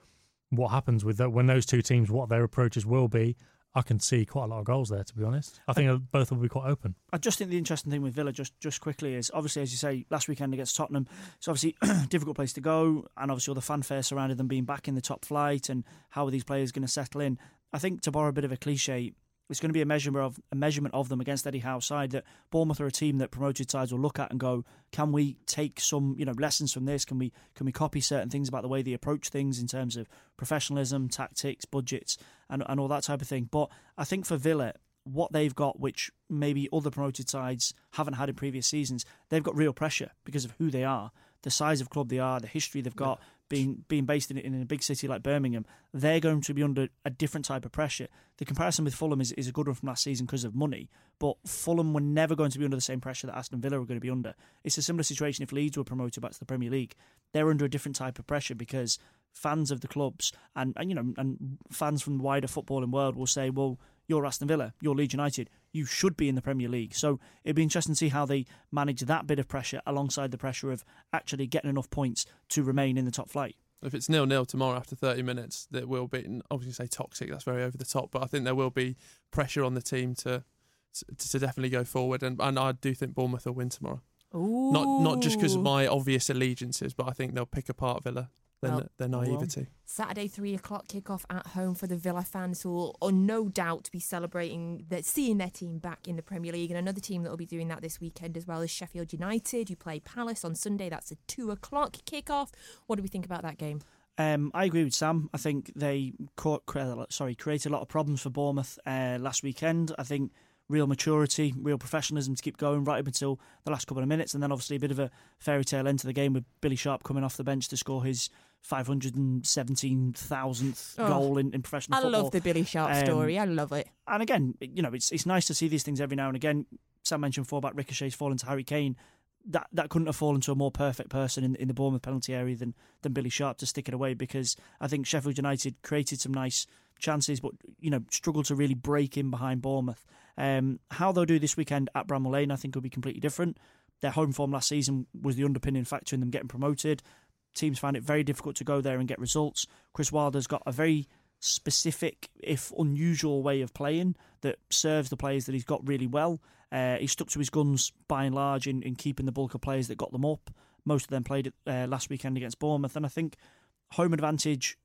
what happens with that when those two teams, what their approaches will be. I can see quite a lot of goals there, to be honest. I think both will be quite open. I just think the interesting thing with Villa, just just quickly, is obviously as you say, last weekend against Tottenham, it's obviously a *clears throat* difficult place to go, and obviously all the fanfare surrounded them being back in the top flight, and how are these players going to settle in? I think to borrow a bit of a cliche, it's going to be a measurement of a measurement of them against Eddie Howe's side. That Bournemouth are a team that promoted sides will look at and go, can we take some you know lessons from this? Can we can we copy certain things about the way they approach things in terms of professionalism, tactics, budgets, and and all that type of thing? But I think for Villa, what they've got, which maybe other promoted sides haven't had in previous seasons, they've got real pressure because of who they are, the size of club they are, the history they've got, being being based in, in a big city like Birmingham. They're going to be under a different type of pressure. The comparison with Fulham is, is a good one from last season because of money, but Fulham were never going to be under the same pressure that Aston Villa were going to be under. It's a similar situation if Leeds were promoted back to the Premier League. They're under a different type of pressure because fans of the clubs and, and you know and fans from the wider footballing world will say, well, you're Aston Villa, you're Leeds United, you should be in the Premier League. So it'd be interesting to see how they manage that bit of pressure alongside the pressure of actually getting enough points to remain in the top flight. If it's nil nil tomorrow after 30 minutes, that will be obviously say toxic. That's very over the top, but I think there will be pressure on the team to to, to definitely go forward, and, and I do think Bournemouth will win tomorrow. Ooh. Not not just because of my obvious allegiances, but I think they'll pick apart Villa. Their, Well, their naivety. Saturday, three o'clock kickoff at home for the Villa fans who will uh, no doubt be celebrating that seeing their team back in the Premier League. And another team that will be doing that this weekend as well is Sheffield United, who play Palace on Sunday. That's a two o'clock kickoff. What do we think about that game? Um, I agree with Sam. I think they caught, sorry created a lot of problems for Bournemouth uh, last weekend. I think real maturity, real professionalism to keep going right up until the last couple of minutes, and then obviously a bit of a fairy tale end to the game with Billy Sharp coming off the bench to score his 517,000th Oh, goal in, in professional I football. love the Billy Sharp Um, story. I love it. And again, you know, it's it's nice to see these things every now and again. Sam mentioned fullback ricochets falling to Harry Kane. That that couldn't have fallen to a more perfect person in, in the Bournemouth penalty area than than Billy Sharp to stick it away because I think Sheffield United created some nice chances, but you know struggled to really break in behind Bournemouth. Um, how they'll do this weekend at Bramall Lane, I think, will be completely different. Their home form last season was the underpinning factor in them getting promoted. Teams found it very difficult to go there and get results. Chris Wilder's got a very specific, if unusual, way of playing that serves the players that he's got really well. Uh, he stuck to his guns by and large in, in keeping the bulk of players that got them up. Most of them played uh, last weekend against Bournemouth, and I think home advantage.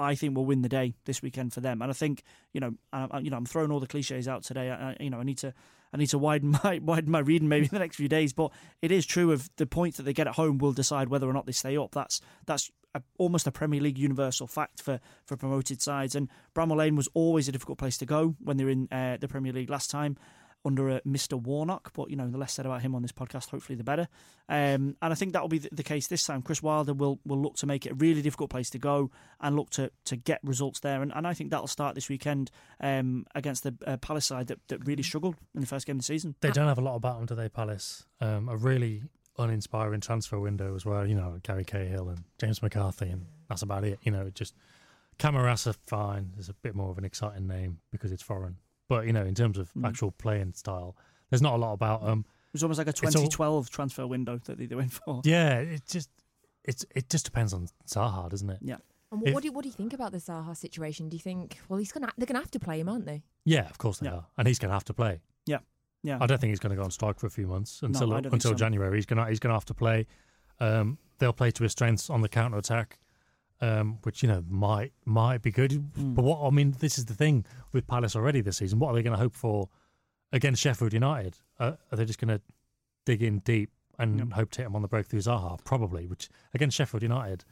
I think will win the day this weekend for them, and I think you know, I, you know, I'm throwing all the cliches out today. I, I- you know, I need to, I need to widen *laughs* my widen my reading maybe in the next few days. But it is true of the points that they get at home will decide whether or not they stay up. That's that's a, almost a Premier League universal fact for, for promoted sides. And Bramall Lane was always a difficult place to go when they were in uh, the Premier League last time under a Mr. Warnock. But, you know, the less said about him on this podcast, hopefully the better. Um, and I think that will be the, case this time. Chris Wilder will, will look to make it a really difficult place to go and look to, to get results there. And, and I think that'll start this weekend um, against the uh, Palace side that, that really struggled in the first game of the season. They don't have a lot about them, do they, Palace? Um, a really uninspiring transfer window as well. You know, Gary Cahill and James McCarthy, and that's about it. You know, it just Camarasa fine. There's a bit more of an exciting name because it's foreign, but you know, in terms of Mm. actual playing style, there's not a lot about them. It was almost like a It's all- 2012 transfer window that they, they went for. *laughs* Yeah, it just it's it just depends on Zaha, doesn't it? Yeah. And If- what do you, what do you think about the Zaha situation? Do you think well he's gonna they're gonna have to play him, aren't they? Yeah, of course they are, and he's going to have to play. Yeah, yeah. I don't think he's going to go on strike for a few months until I until so. January. He's going to he's going to have to play. Um, they'll play to his strengths on the counter attack, um, which you know might might be good. Hmm. But what I mean, this is the thing with Palace already this season. What are they going to hope for against Sheffield United? Uh, are they just going to dig in deep and hope to hit him on the break through Zaha? Probably. Which against Sheffield United,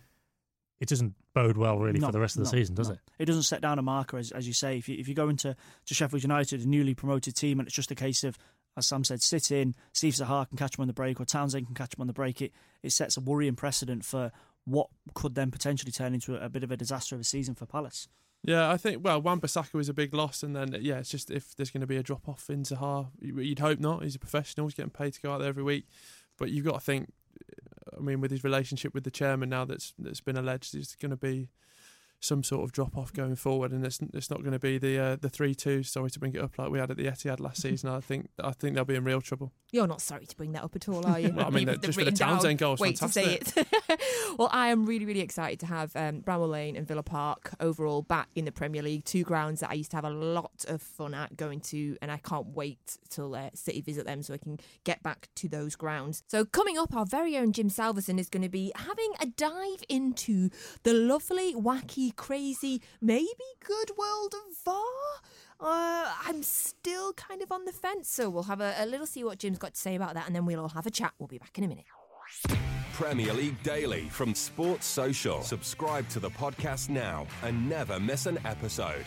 it doesn't bode well really No, for the rest of the no, season, does no. it? It doesn't set down a marker, as, as you say. If you, if you go into to Sheffield United, a newly promoted team, and it's just a case of, as Sam said, sit in, see if Zaha can catch him on the break, or Townsend can catch him on the break, it, it sets a worrying precedent for what could then potentially turn into a, bit of a disaster of a season for Palace. Yeah, I think well, Wan Bissaka was a big loss, and then yeah, it's just if there's going to be a drop off in you- you'd hope not. He's a professional; he's getting paid to go out there every week. But you've got to think. I mean, with his relationship with the chairman now, that's that's been alleged, there's going to be some sort of drop off going forward, and it's it's not going to be the uh, the three two. Sorry to bring it up like we had at the Etihad last *laughs* season. I think I think they'll be in real trouble. You're not sorry to bring that up at all, are you? Well, I mean, You've just for the Townsend goal, Wait to say fantastic. it. *laughs* well, I am really, really excited to have um, Bramall Lane and Villa Park overall back in the Premier League. Two grounds that I used to have a lot of fun at going to, and I can't wait till uh, City visit them so I can get back to those grounds. So, coming up, our very own Jim Salverson is going to be having a dive into the lovely, wacky, crazy, maybe good world of VAR. Uh, I'm still kind of on the fence, so we'll have a, a little see what Jim's got to say about that, and then we'll all have a chat. We'll be back in a minute. Premier League Daily from Sports Social. Subscribe to the podcast now and never miss an episode.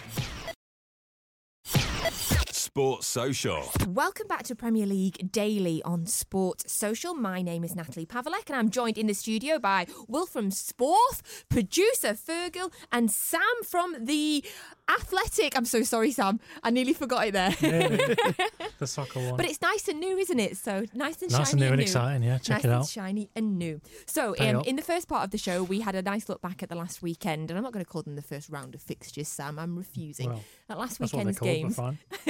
Sports Social. Welcome back to Premier League Daily on Sports Social. My name is Natalie Pavalek, and I'm joined in the studio by Will from Sporth, producer Fergal, and Sam from the Athletic. I'm so sorry, Sam. I nearly forgot it there. *laughs* the soccer one. But it's nice and new, isn't it? So nice and Nice shiny and new and exciting, yeah. Check nice it and out. shiny and new. So um, in the first part of the show, we had a nice look back at the last weekend, and I'm not going to call them the first round of fixtures, Sam. I'm refusing. Well, at last weekend's games, *laughs*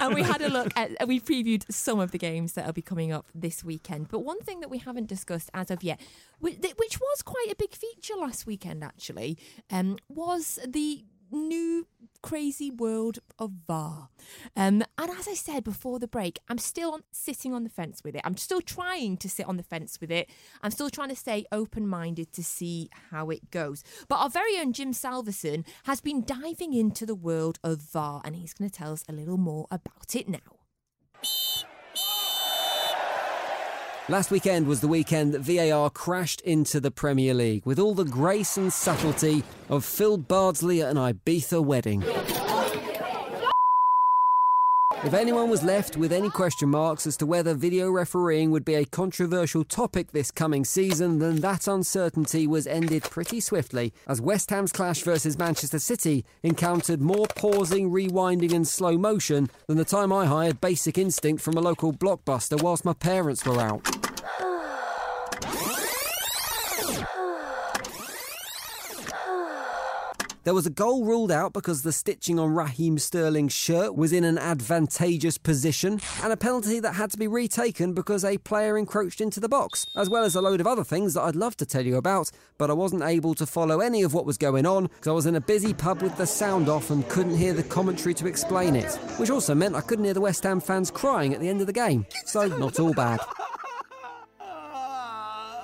and we had a look *laughs* at we previewed some of the games that will be coming up this weekend but one thing that we haven't discussed as of yet which was quite a big feature last weekend actually um, was the new crazy world of VAR. Um, and as I said before the break, I'm still on, sitting on the fence with it. I'm still trying to sit on the fence with it. I'm still trying to stay open minded to see how it goes. But our very own Jim Salverson has been diving into the world of VAR and he's going to tell us a little more about it now. Last weekend was the weekend that VAR crashed into the Premier League with all the grace and subtlety of Phil Bardsley at an Ibiza wedding. If anyone was left with any question marks as to whether video refereeing would be a controversial topic this coming season, then that uncertainty was ended pretty swiftly as West Ham's clash versus Manchester City encountered more pausing, rewinding, and slow motion than the time I hired Basic Instinct from a local blockbuster whilst my parents were out. There was a goal ruled out because the stitching on Raheem Sterling's shirt was in an advantageous position, and a penalty that had to be retaken because a player encroached into the box, as well as a load of other things that I'd love to tell you about, but I wasn't able to follow any of what was going on because I was in a busy pub with the sound off and couldn't hear the commentary to explain it, which also meant I couldn't hear the West Ham fans crying at the end of the game. So, not all bad.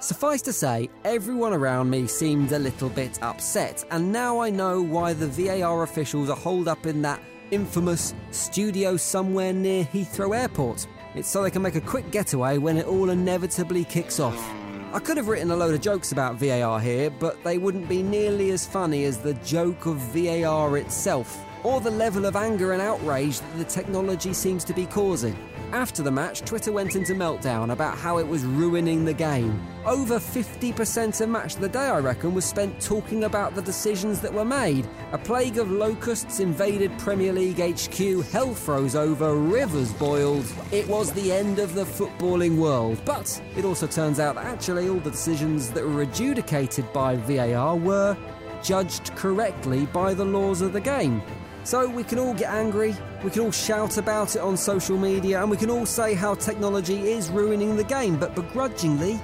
Suffice to say, everyone around me seemed a little bit upset, and now I know why the VAR officials are holed up in that infamous studio somewhere near Heathrow Airport. It's so they can make a quick getaway when it all inevitably kicks off. I could have written a load of jokes about VAR here, but they wouldn't be nearly as funny as the joke of VAR itself, or the level of anger and outrage that the technology seems to be causing. After the match, Twitter went into meltdown about how it was ruining the game. Over 50% of match of the day, I reckon, was spent talking about the decisions that were made. A plague of locusts invaded Premier League HQ, hell froze over, rivers boiled. It was the end of the footballing world. But it also turns out that actually all the decisions that were adjudicated by VAR were judged correctly by the laws of the game. So we can all get angry, we can all shout about it on social media, and we can all say how technology is ruining the game, but begrudgingly,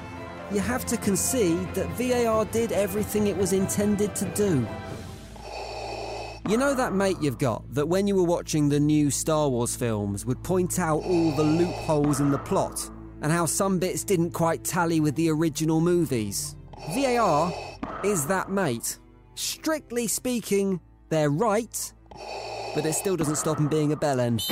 you have to concede that VAR did everything it was intended to do. You know that mate you've got that when you were watching the new Star Wars films would point out all the loopholes in the plot and how some bits didn't quite tally with the original movies? VAR is that mate. Strictly speaking, they're right, but it still doesn't stop him being a bellend.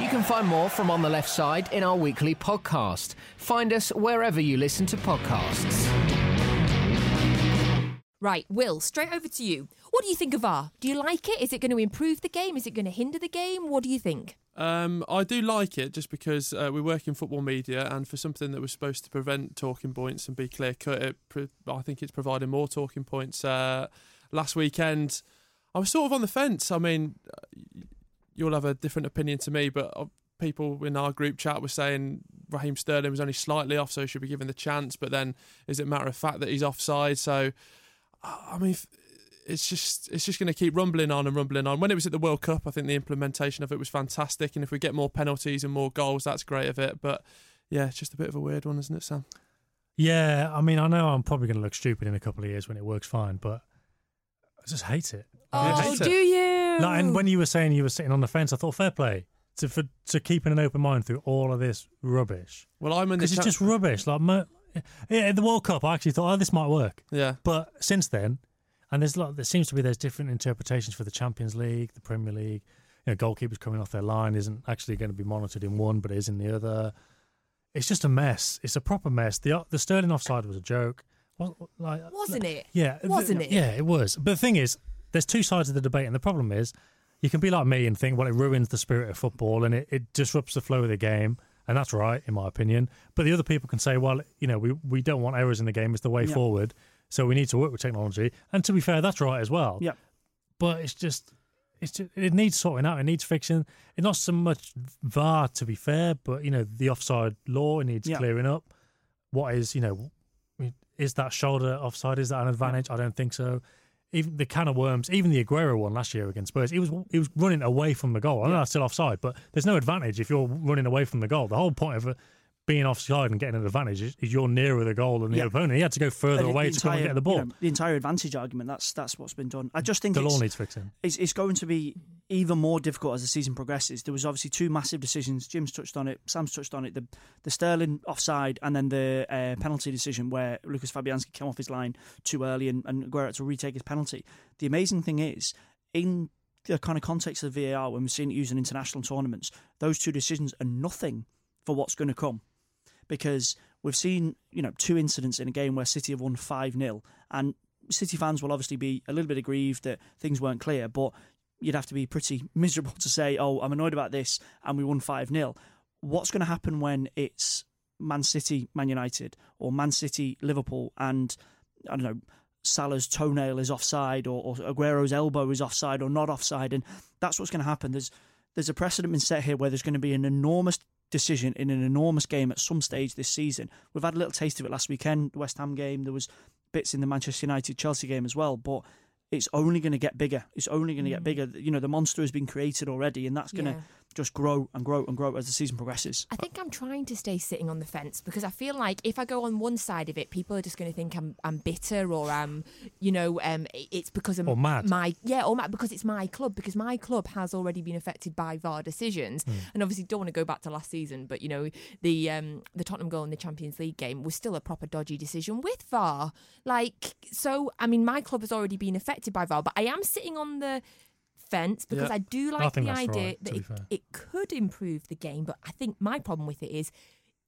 You can find more from On the Left Side in our weekly podcast. Find us wherever you listen to podcasts. Right, Will, straight over to you. What do you think of VAR? Do you like it? Is it going to improve the game? Is it going to hinder the game? What do you think? Um, I do like it just because uh, we work in football media, and for something that was supposed to prevent talking points and be clear cut, pre- I think it's providing more talking points. Uh, last weekend, I was sort of on the fence. I mean, uh, you'll have a different opinion to me, but uh, people in our group chat were saying Raheem Sterling was only slightly off, so he should be given the chance. But then, is it matter of fact that he's offside? So, I mean, it's just it's just going to keep rumbling on and rumbling on. When it was at the World Cup, I think the implementation of it was fantastic, and if we get more penalties and more goals, that's great of it. But yeah, it's just a bit of a weird one, isn't it, Sam? Yeah, I mean, I know I'm probably going to look stupid in a couple of years when it works fine, but I just hate it. I Oh, do you? Like, and when you were saying you were sitting on the fence, I thought fair play to for to keeping an open mind through all of this rubbish. Well, I'm in the because it's chat- just rubbish. Like, mo- yeah, the World Cup, I actually thought, oh, this might work. Yeah. But since then, and there's a lot, there seems to be there's different interpretations for the Champions League, the Premier League. You know, goalkeepers coming off their line isn't actually going to be monitored in one, but is in the other. It's just a mess. It's a proper mess. The the Sterling offside was a joke. Like, Wasn't it? yeah, Wasn't it? Yeah, it was. But the thing is, there's two sides of the debate, and the problem is, you can be like me and think, well, it ruins the spirit of football and it, it disrupts the flow of the game, and that's right, in my opinion. But the other people can say, well, you know, we we don't want errors in the game; it's the way Yeah. forward. So we need to work with technology. And to be fair, that's right as well. Yeah. But it's just, it's just, it needs sorting out. It needs fixing. It's not so much VAR, to be fair, but you know, the offside law it needs Yeah. clearing up. What is, you know, is that shoulder offside? Is that an advantage? I don't think so. Even the can of worms, even the Aguero one last year against Spurs, he was he was running away from the goal. I know that's still offside, but there's no advantage if you're running away from the goal. The whole point of it being offside and getting an advantage is, is you're nearer the goal than the Yeah. opponent. He had to go further And away to come and entire, get the ball. you know, the entire advantage argument. That's that's what's been done. I just think the it's, law needs fixing. it's, it's going to be even more difficult as the season progresses. There was obviously two massive decisions. Jim's touched on it. Sam's touched on it. The the Sterling offside and then the uh, penalty decision where Lucas Fabianski came off his line too early and, and to retake his penalty. The amazing thing is in the kind of context of VAR when we've seen it used in international tournaments, those two decisions are nothing for what's going to come because we've seen you know two incidents in a game where City have won five 0 and City fans will obviously be a little bit aggrieved that things weren't clear, but you'd have to be pretty *laughs* miserable to say, "Oh, I'm annoyed about this," and we won five 0 What's going to happen when it's Man City, Man United, or Man City, Liverpool, and I don't know. Salah's toenail is offside, or, or Aguero's elbow is offside, or not offside, and that's what's going to happen. There's there's a precedent been set here where there's going to be an enormous decision in an enormous game at some stage this season. We've had a little taste of it last weekend, the West Ham game. There was bits in the Manchester United Chelsea game as well, but it's only going to get bigger. It's only going to get mm. bigger. You know, the monster has been created already, and that's going to Yeah. Just grow and grow and grow as the season progresses. I think I'm trying to stay sitting on the fence because I feel like if I go on one side of it, people are just going to think I'm I'm bitter or I'm, you know, um, it's because of Or mad. my yeah, or mad because it's my club because my club has already been affected by VAR decisions, Hmm. and obviously don't want to go back to last season, but you know the um the Tottenham goal in the Champions League game was still a proper dodgy decision with VAR. Like so, I mean, my club has already been affected by VAR, but I am sitting on the fence because Yeah. I do like think the idea right, that it, it could improve the game, but I think my problem with it is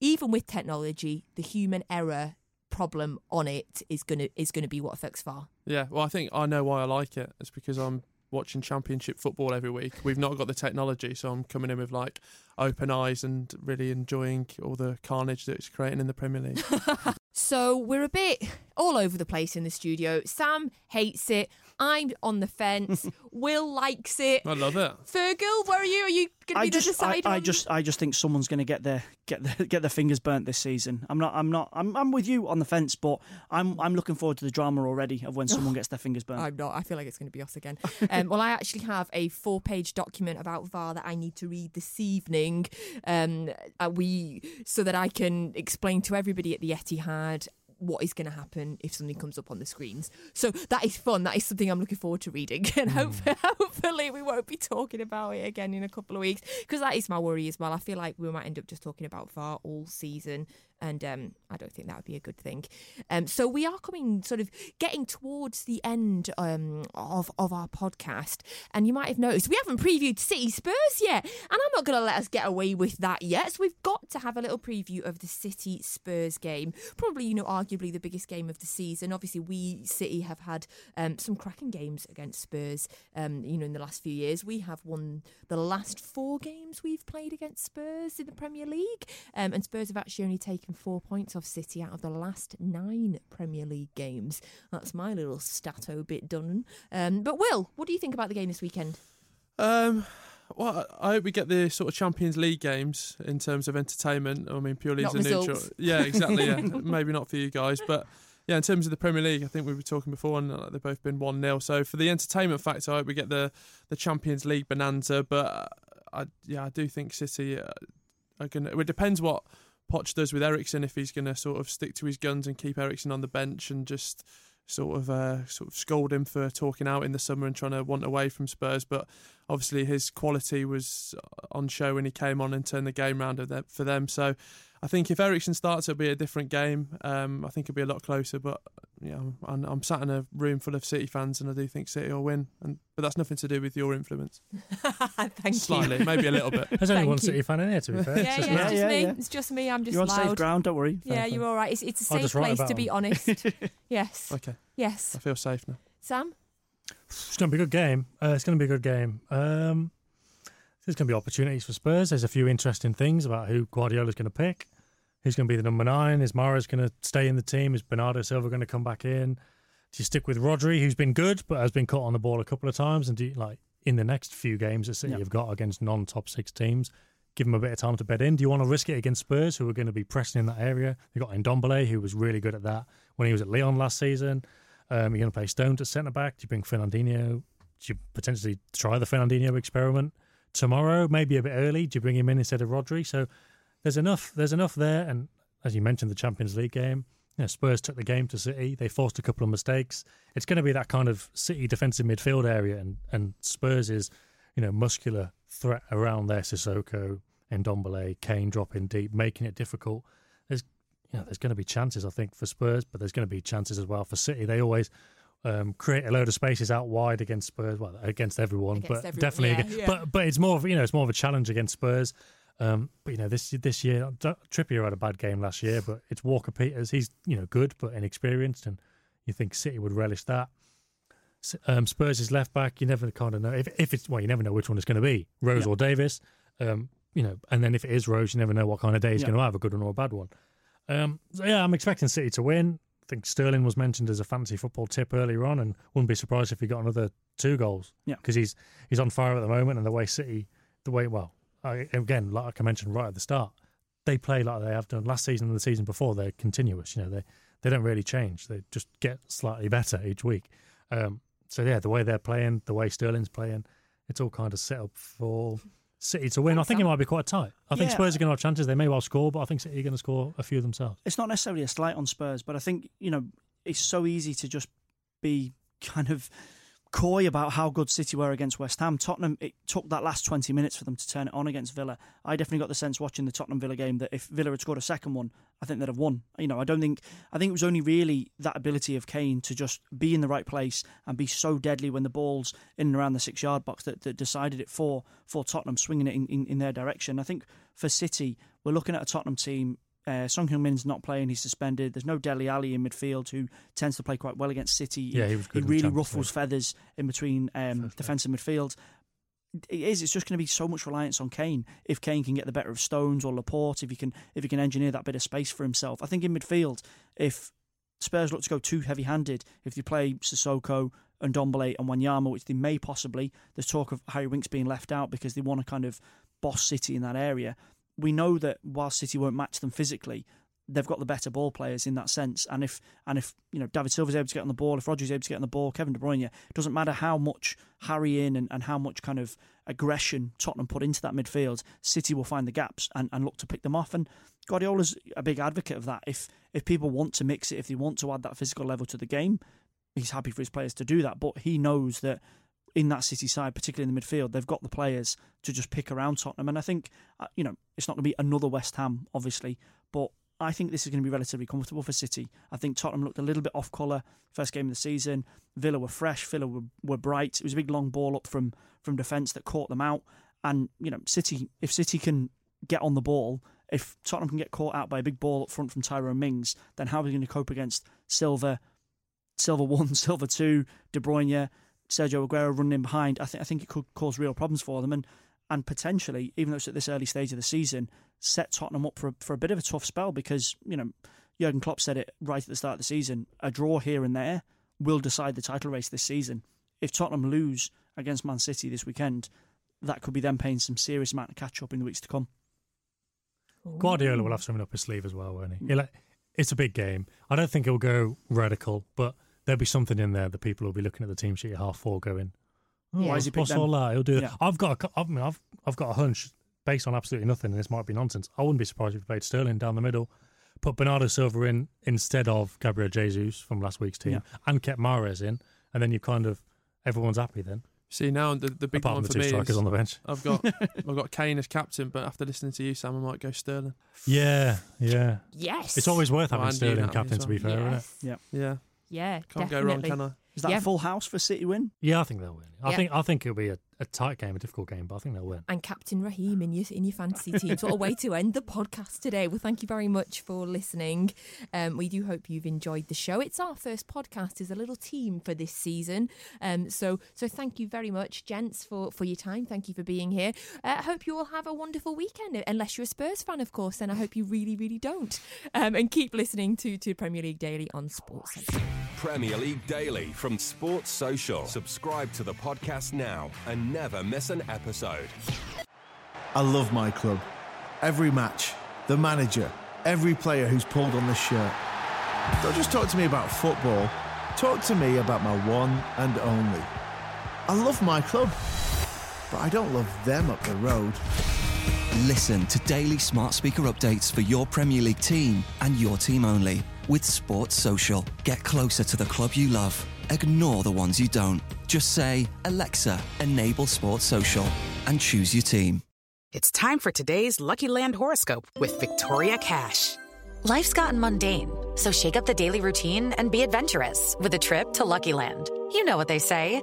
even with technology, the human error problem on it is gonna is gonna be what affects VAR. Yeah, well, I think I know why I like it. It's because I'm watching Championship football every week. We've not got the technology, so I'm coming in with like open eyes and really enjoying all the carnage that it's creating in the Premier League. *laughs* So we're a bit all over the place in the studio. Sam hates it. I'm on the fence. *laughs* Will likes it. I love it. Fergal, where are you? Are you going to be the just, I, decider? I on- just, I just think someone's going to get their get their, get their fingers burnt this season. I'm not, I'm not, I'm, I'm with you on the fence, but I'm, I'm looking forward to the drama already of when someone *laughs* gets their fingers burnt. I'm not. I feel like it's going to be us again. *laughs* Um, well, I actually have a four-page document about VAR that I need to read this evening. Um, uh, we so that I can explain to everybody at the Etihad what is going to happen if something comes up on the screens. So that is fun. That is something I'm looking forward to reading, *laughs* and hmm. hopefully, *laughs* hopefully we won't be talking about it again in a couple of weeks because that is my worry as well. I feel like we might end up just talking about VAR all season, and um, I don't think that would be a good thing. Um, so we are coming, sort of getting towards the end um, of of our podcast, and you might have noticed we haven't previewed City Spurs yet, and I'm not going to let us get away with that yet. So we've got to have a little preview of the City Spurs game, probably you know arguably the biggest game of the season. Obviously, we City have had um, some cracking games against Spurs, um, you know, in the last few years. We have won the last four games we've played against Spurs in the Premier League, um, and Spurs have actually only taken four points off City out of the last nine Premier League games. That's my little stato bit done. Um, but Will, what do you think about the game this weekend? Um, well, I hope we get the sort of Champions League games in terms of entertainment. I mean, purely Not as a neutral. Yeah, exactly. Yeah, *laughs* maybe not for you guys, but yeah, in terms of the Premier League, I think we were talking before, and they've both been one 0 So for the entertainment factor, I hope we get the the Champions League bonanza. But uh, I yeah, I do think City uh, are gonna. It depends what. Poch does with Eriksen if he's going to sort of stick to his guns and keep Eriksen on the bench and just sort of uh, sort of scold him for talking out in the summer and trying to want away from Spurs. But obviously his quality was on show when he came on and turned the game round for them. So I think if Eriksen starts, it'll be a different game. Um, I think it'll be a lot closer. But yeah, I'm, I'm sat in a room full of City fans, and I do think City will win. And but that's nothing to do with your influence. *laughs* Thank Slightly, you. maybe a little bit. *laughs* There's only Thank one you. City fan in here, to be fair. Yeah, It's yeah, just it's me. just Yeah, me. yeah. It's just me. I'm just You're on loud. safe ground. Don't worry. Yeah, you're all right. It's, it's a I'll safe place to be them. honest. *laughs* yes. Okay, Yes. I feel safe now. Sam? It's going to be a good game. Uh, it's going to be a good game. Um, there's going to be opportunities for Spurs. There's a few interesting things about who Guardiola's going to pick. Who's going to be the number nine? Is Mahrez going to stay in the team? Is Bernardo Silva going to come back in? Do you stick with Rodri, who's been good but has been caught on the ball a couple of times? And do you, like in the next few games that City Yeah. have got against non-top six teams, give them a bit of time to bed in? Do you want to risk it against Spurs, who are going to be pressing in that area? They got Ndombele, who was really good at that when he was at Lyon last season. Um, you're going to play Stones at centre back. Do you bring Fernandinho? Do you potentially try the Fernandinho experiment tomorrow? Maybe a bit early. Do you bring him in instead of Rodri? So there's enough. There's enough there. And as you mentioned, the Champions League game. You know, Spurs took the game to City. They forced a couple of mistakes. It's going to be that kind of City defensive midfield area, and and Spurs is, you know, muscular threat around there. Sissoko, Ndombele, Kane dropping deep, making it difficult. There's you know, there's going to be chances, I think, for Spurs, but there's going to be chances as well for City. They always um, create a load of spaces out wide against Spurs, well, against everyone, Against but everyone, definitely, yeah, against, yeah. but but it's more of you know, it's more of a challenge against Spurs. Um, but you know, this this year, Trippier had a bad game last year, but it's Walker Peters. He's you know good but inexperienced, and you think City would relish that. Um, Spurs is left back. You never kind of know if if it's well, you never know which one it's going to be, Rose Yeah. or Davies. Um, you know, and then if it is Rose, you never know what kind of day he's Yeah. going to have, a good one or a bad one. Um, so yeah, I'm expecting City to win. I think Sterling was mentioned as a fantasy football tip earlier on, and wouldn't be surprised if he got another two goals. Yeah. because he's he's on fire at the moment, and the way City, the way well, I, again, like I mentioned right at the start, they play like they have done last season and the season before. They're continuous. You know, they they don't really change. They just get slightly *laughs* better each week. Um, so yeah, the way they're playing, the way Sterling's playing, it's all kind of set up for City to win. I think it might be quite tight. I think Yeah. Spurs are going to have chances. They may well score, but I think City are going to score a few themselves. It's not necessarily a slight on Spurs, but I think you know it's so easy to just be *laughs* kind of coy about how good City were against West Ham. Tottenham, it took that last 20 minutes for them to turn it on against Villa. I definitely got the sense watching the Tottenham Villa game that if Villa had scored a second one, I think they'd have won. You know, I don't think, I think it was only really that ability of Kane to just be in the right place and be so deadly when the ball's in and around the six yard box that, that decided it for, for Tottenham, swinging it in, in, in their direction. I think for City, we're looking at a Tottenham team Uh, Son Heung-min's not playing; he's suspended. There's no Dele Alli in midfield, who tends to play quite well against City. Yeah, he was good the really ruffles feathers in between um, defence and midfield. It is. It's just going to be so much reliance on Kane. If Kane can get the better of Stones or Laporte, if he can, if he can engineer that bit of space for himself, I think in midfield, if Spurs look to go too heavy-handed, if they play Sissoko and Ndombele and Wanyama, which they may possibly, there's talk of Harry Winks being left out because they want to kind of boss City in that area. We know that while City won't match them physically, they've got the better ball players in that sense. And if and if you know David Silva's able to get on the ball, if Rodri's able to get on the ball, Kevin De Bruyne, it doesn't matter how much Harry in and, and how much kind of aggression Tottenham put into that midfield, City will find the gaps and, and look to pick them off. And Guardiola's a big advocate of that. If if people want to mix it, if they want to add that physical level to the game, he's happy for his players to do that. But he knows that in that City side, particularly in the midfield, they've got the players to just pick around Tottenham. And I think, uh, you know, it's not going to be another West Ham, obviously, but I think this is going to be relatively comfortable for City. I think Tottenham looked a little bit off colour first game of the season. Villa were fresh, Villa were, were bright. It was a big long ball up from from defence that caught them out. And you know, City if City can get on the ball, if Tottenham can get caught out by a big ball up front from Tyrone Mings, then how are we going to cope against Silver, Silva one, *laughs* Silver two, De Bruyne, Sergio Aguero running in behind? I think I think it could cause real problems for them and and potentially, even though it's at this early stage of the season, set Tottenham up for a, for a bit of a tough spell because you know Jurgen Klopp said it right at the start of the season: a draw here and there will decide the title race this season. If Tottenham lose against Man City this weekend, that could be them paying some serious amount of catch up in the weeks to come. Guardiola will have something up his sleeve as well, won't he? It's a big game. I don't think he'll go radical, but there'll be something in there that people will be looking at the team sheet at half four going, oh, Why is he picked what's all that? He'll do Yeah. I've got, a, I mean, I've, I've got a hunch based on absolutely nothing, and this might be nonsense. I wouldn't be surprised if he played Sterling down the middle, put Bernardo Silva in instead of Gabriel Jesus from last week's team, Yeah. and kept Mahrez in, and then you kind of everyone's happy then. See now the the big Apart one from the for two me strikers is on the bench. *laughs* I've got *laughs* I've got Kane as captain, but after listening to you, Sam, I might go Sterling. Yeah, yeah. Yes. It's always worth having and Sterling captain, as to be well. fair, isn't it? Yeah. Yeah. Yeah, Can't go wrong, can I? Is that Yeah. a full house for City win? Yeah, I think they'll win. I Yeah. think I think it'll be a, a tight game, a difficult game, but I think they'll win. and Captain Raheem in your in your fantasy team. What a way to end the podcast today. Well, thank you very much for listening. Um, we do hope you've enjoyed the show. It's our first podcast as a little team for this season. Um, so so thank you very much, gents, for for your time. Thank you for being here. Uh, I hope you all have a wonderful weekend. Unless you're a Spurs fan, of course, then I hope you really really don't. Um, and keep listening to to Premier League Daily on Sports. Central. Premier League Daily from Sports Social. Subscribe to the podcast now and never miss an episode. I love my club. Every match, the manager, every player who's pulled on the shirt. Don't just talk to me about football. Talk to me about my one and only. I love my club, but I don't love them up the road. Listen to daily smart speaker updates for your Premier League team and your team only with Sports Social. Get closer to the club you love. Ignore the ones you don't. Just say, Alexa, enable Sports Social and choose your team. It's time for today's Lucky Land horoscope with Victoria Cash. Life's gotten mundane, so shake up the daily routine and be adventurous with a trip to Lucky Land. You know what they say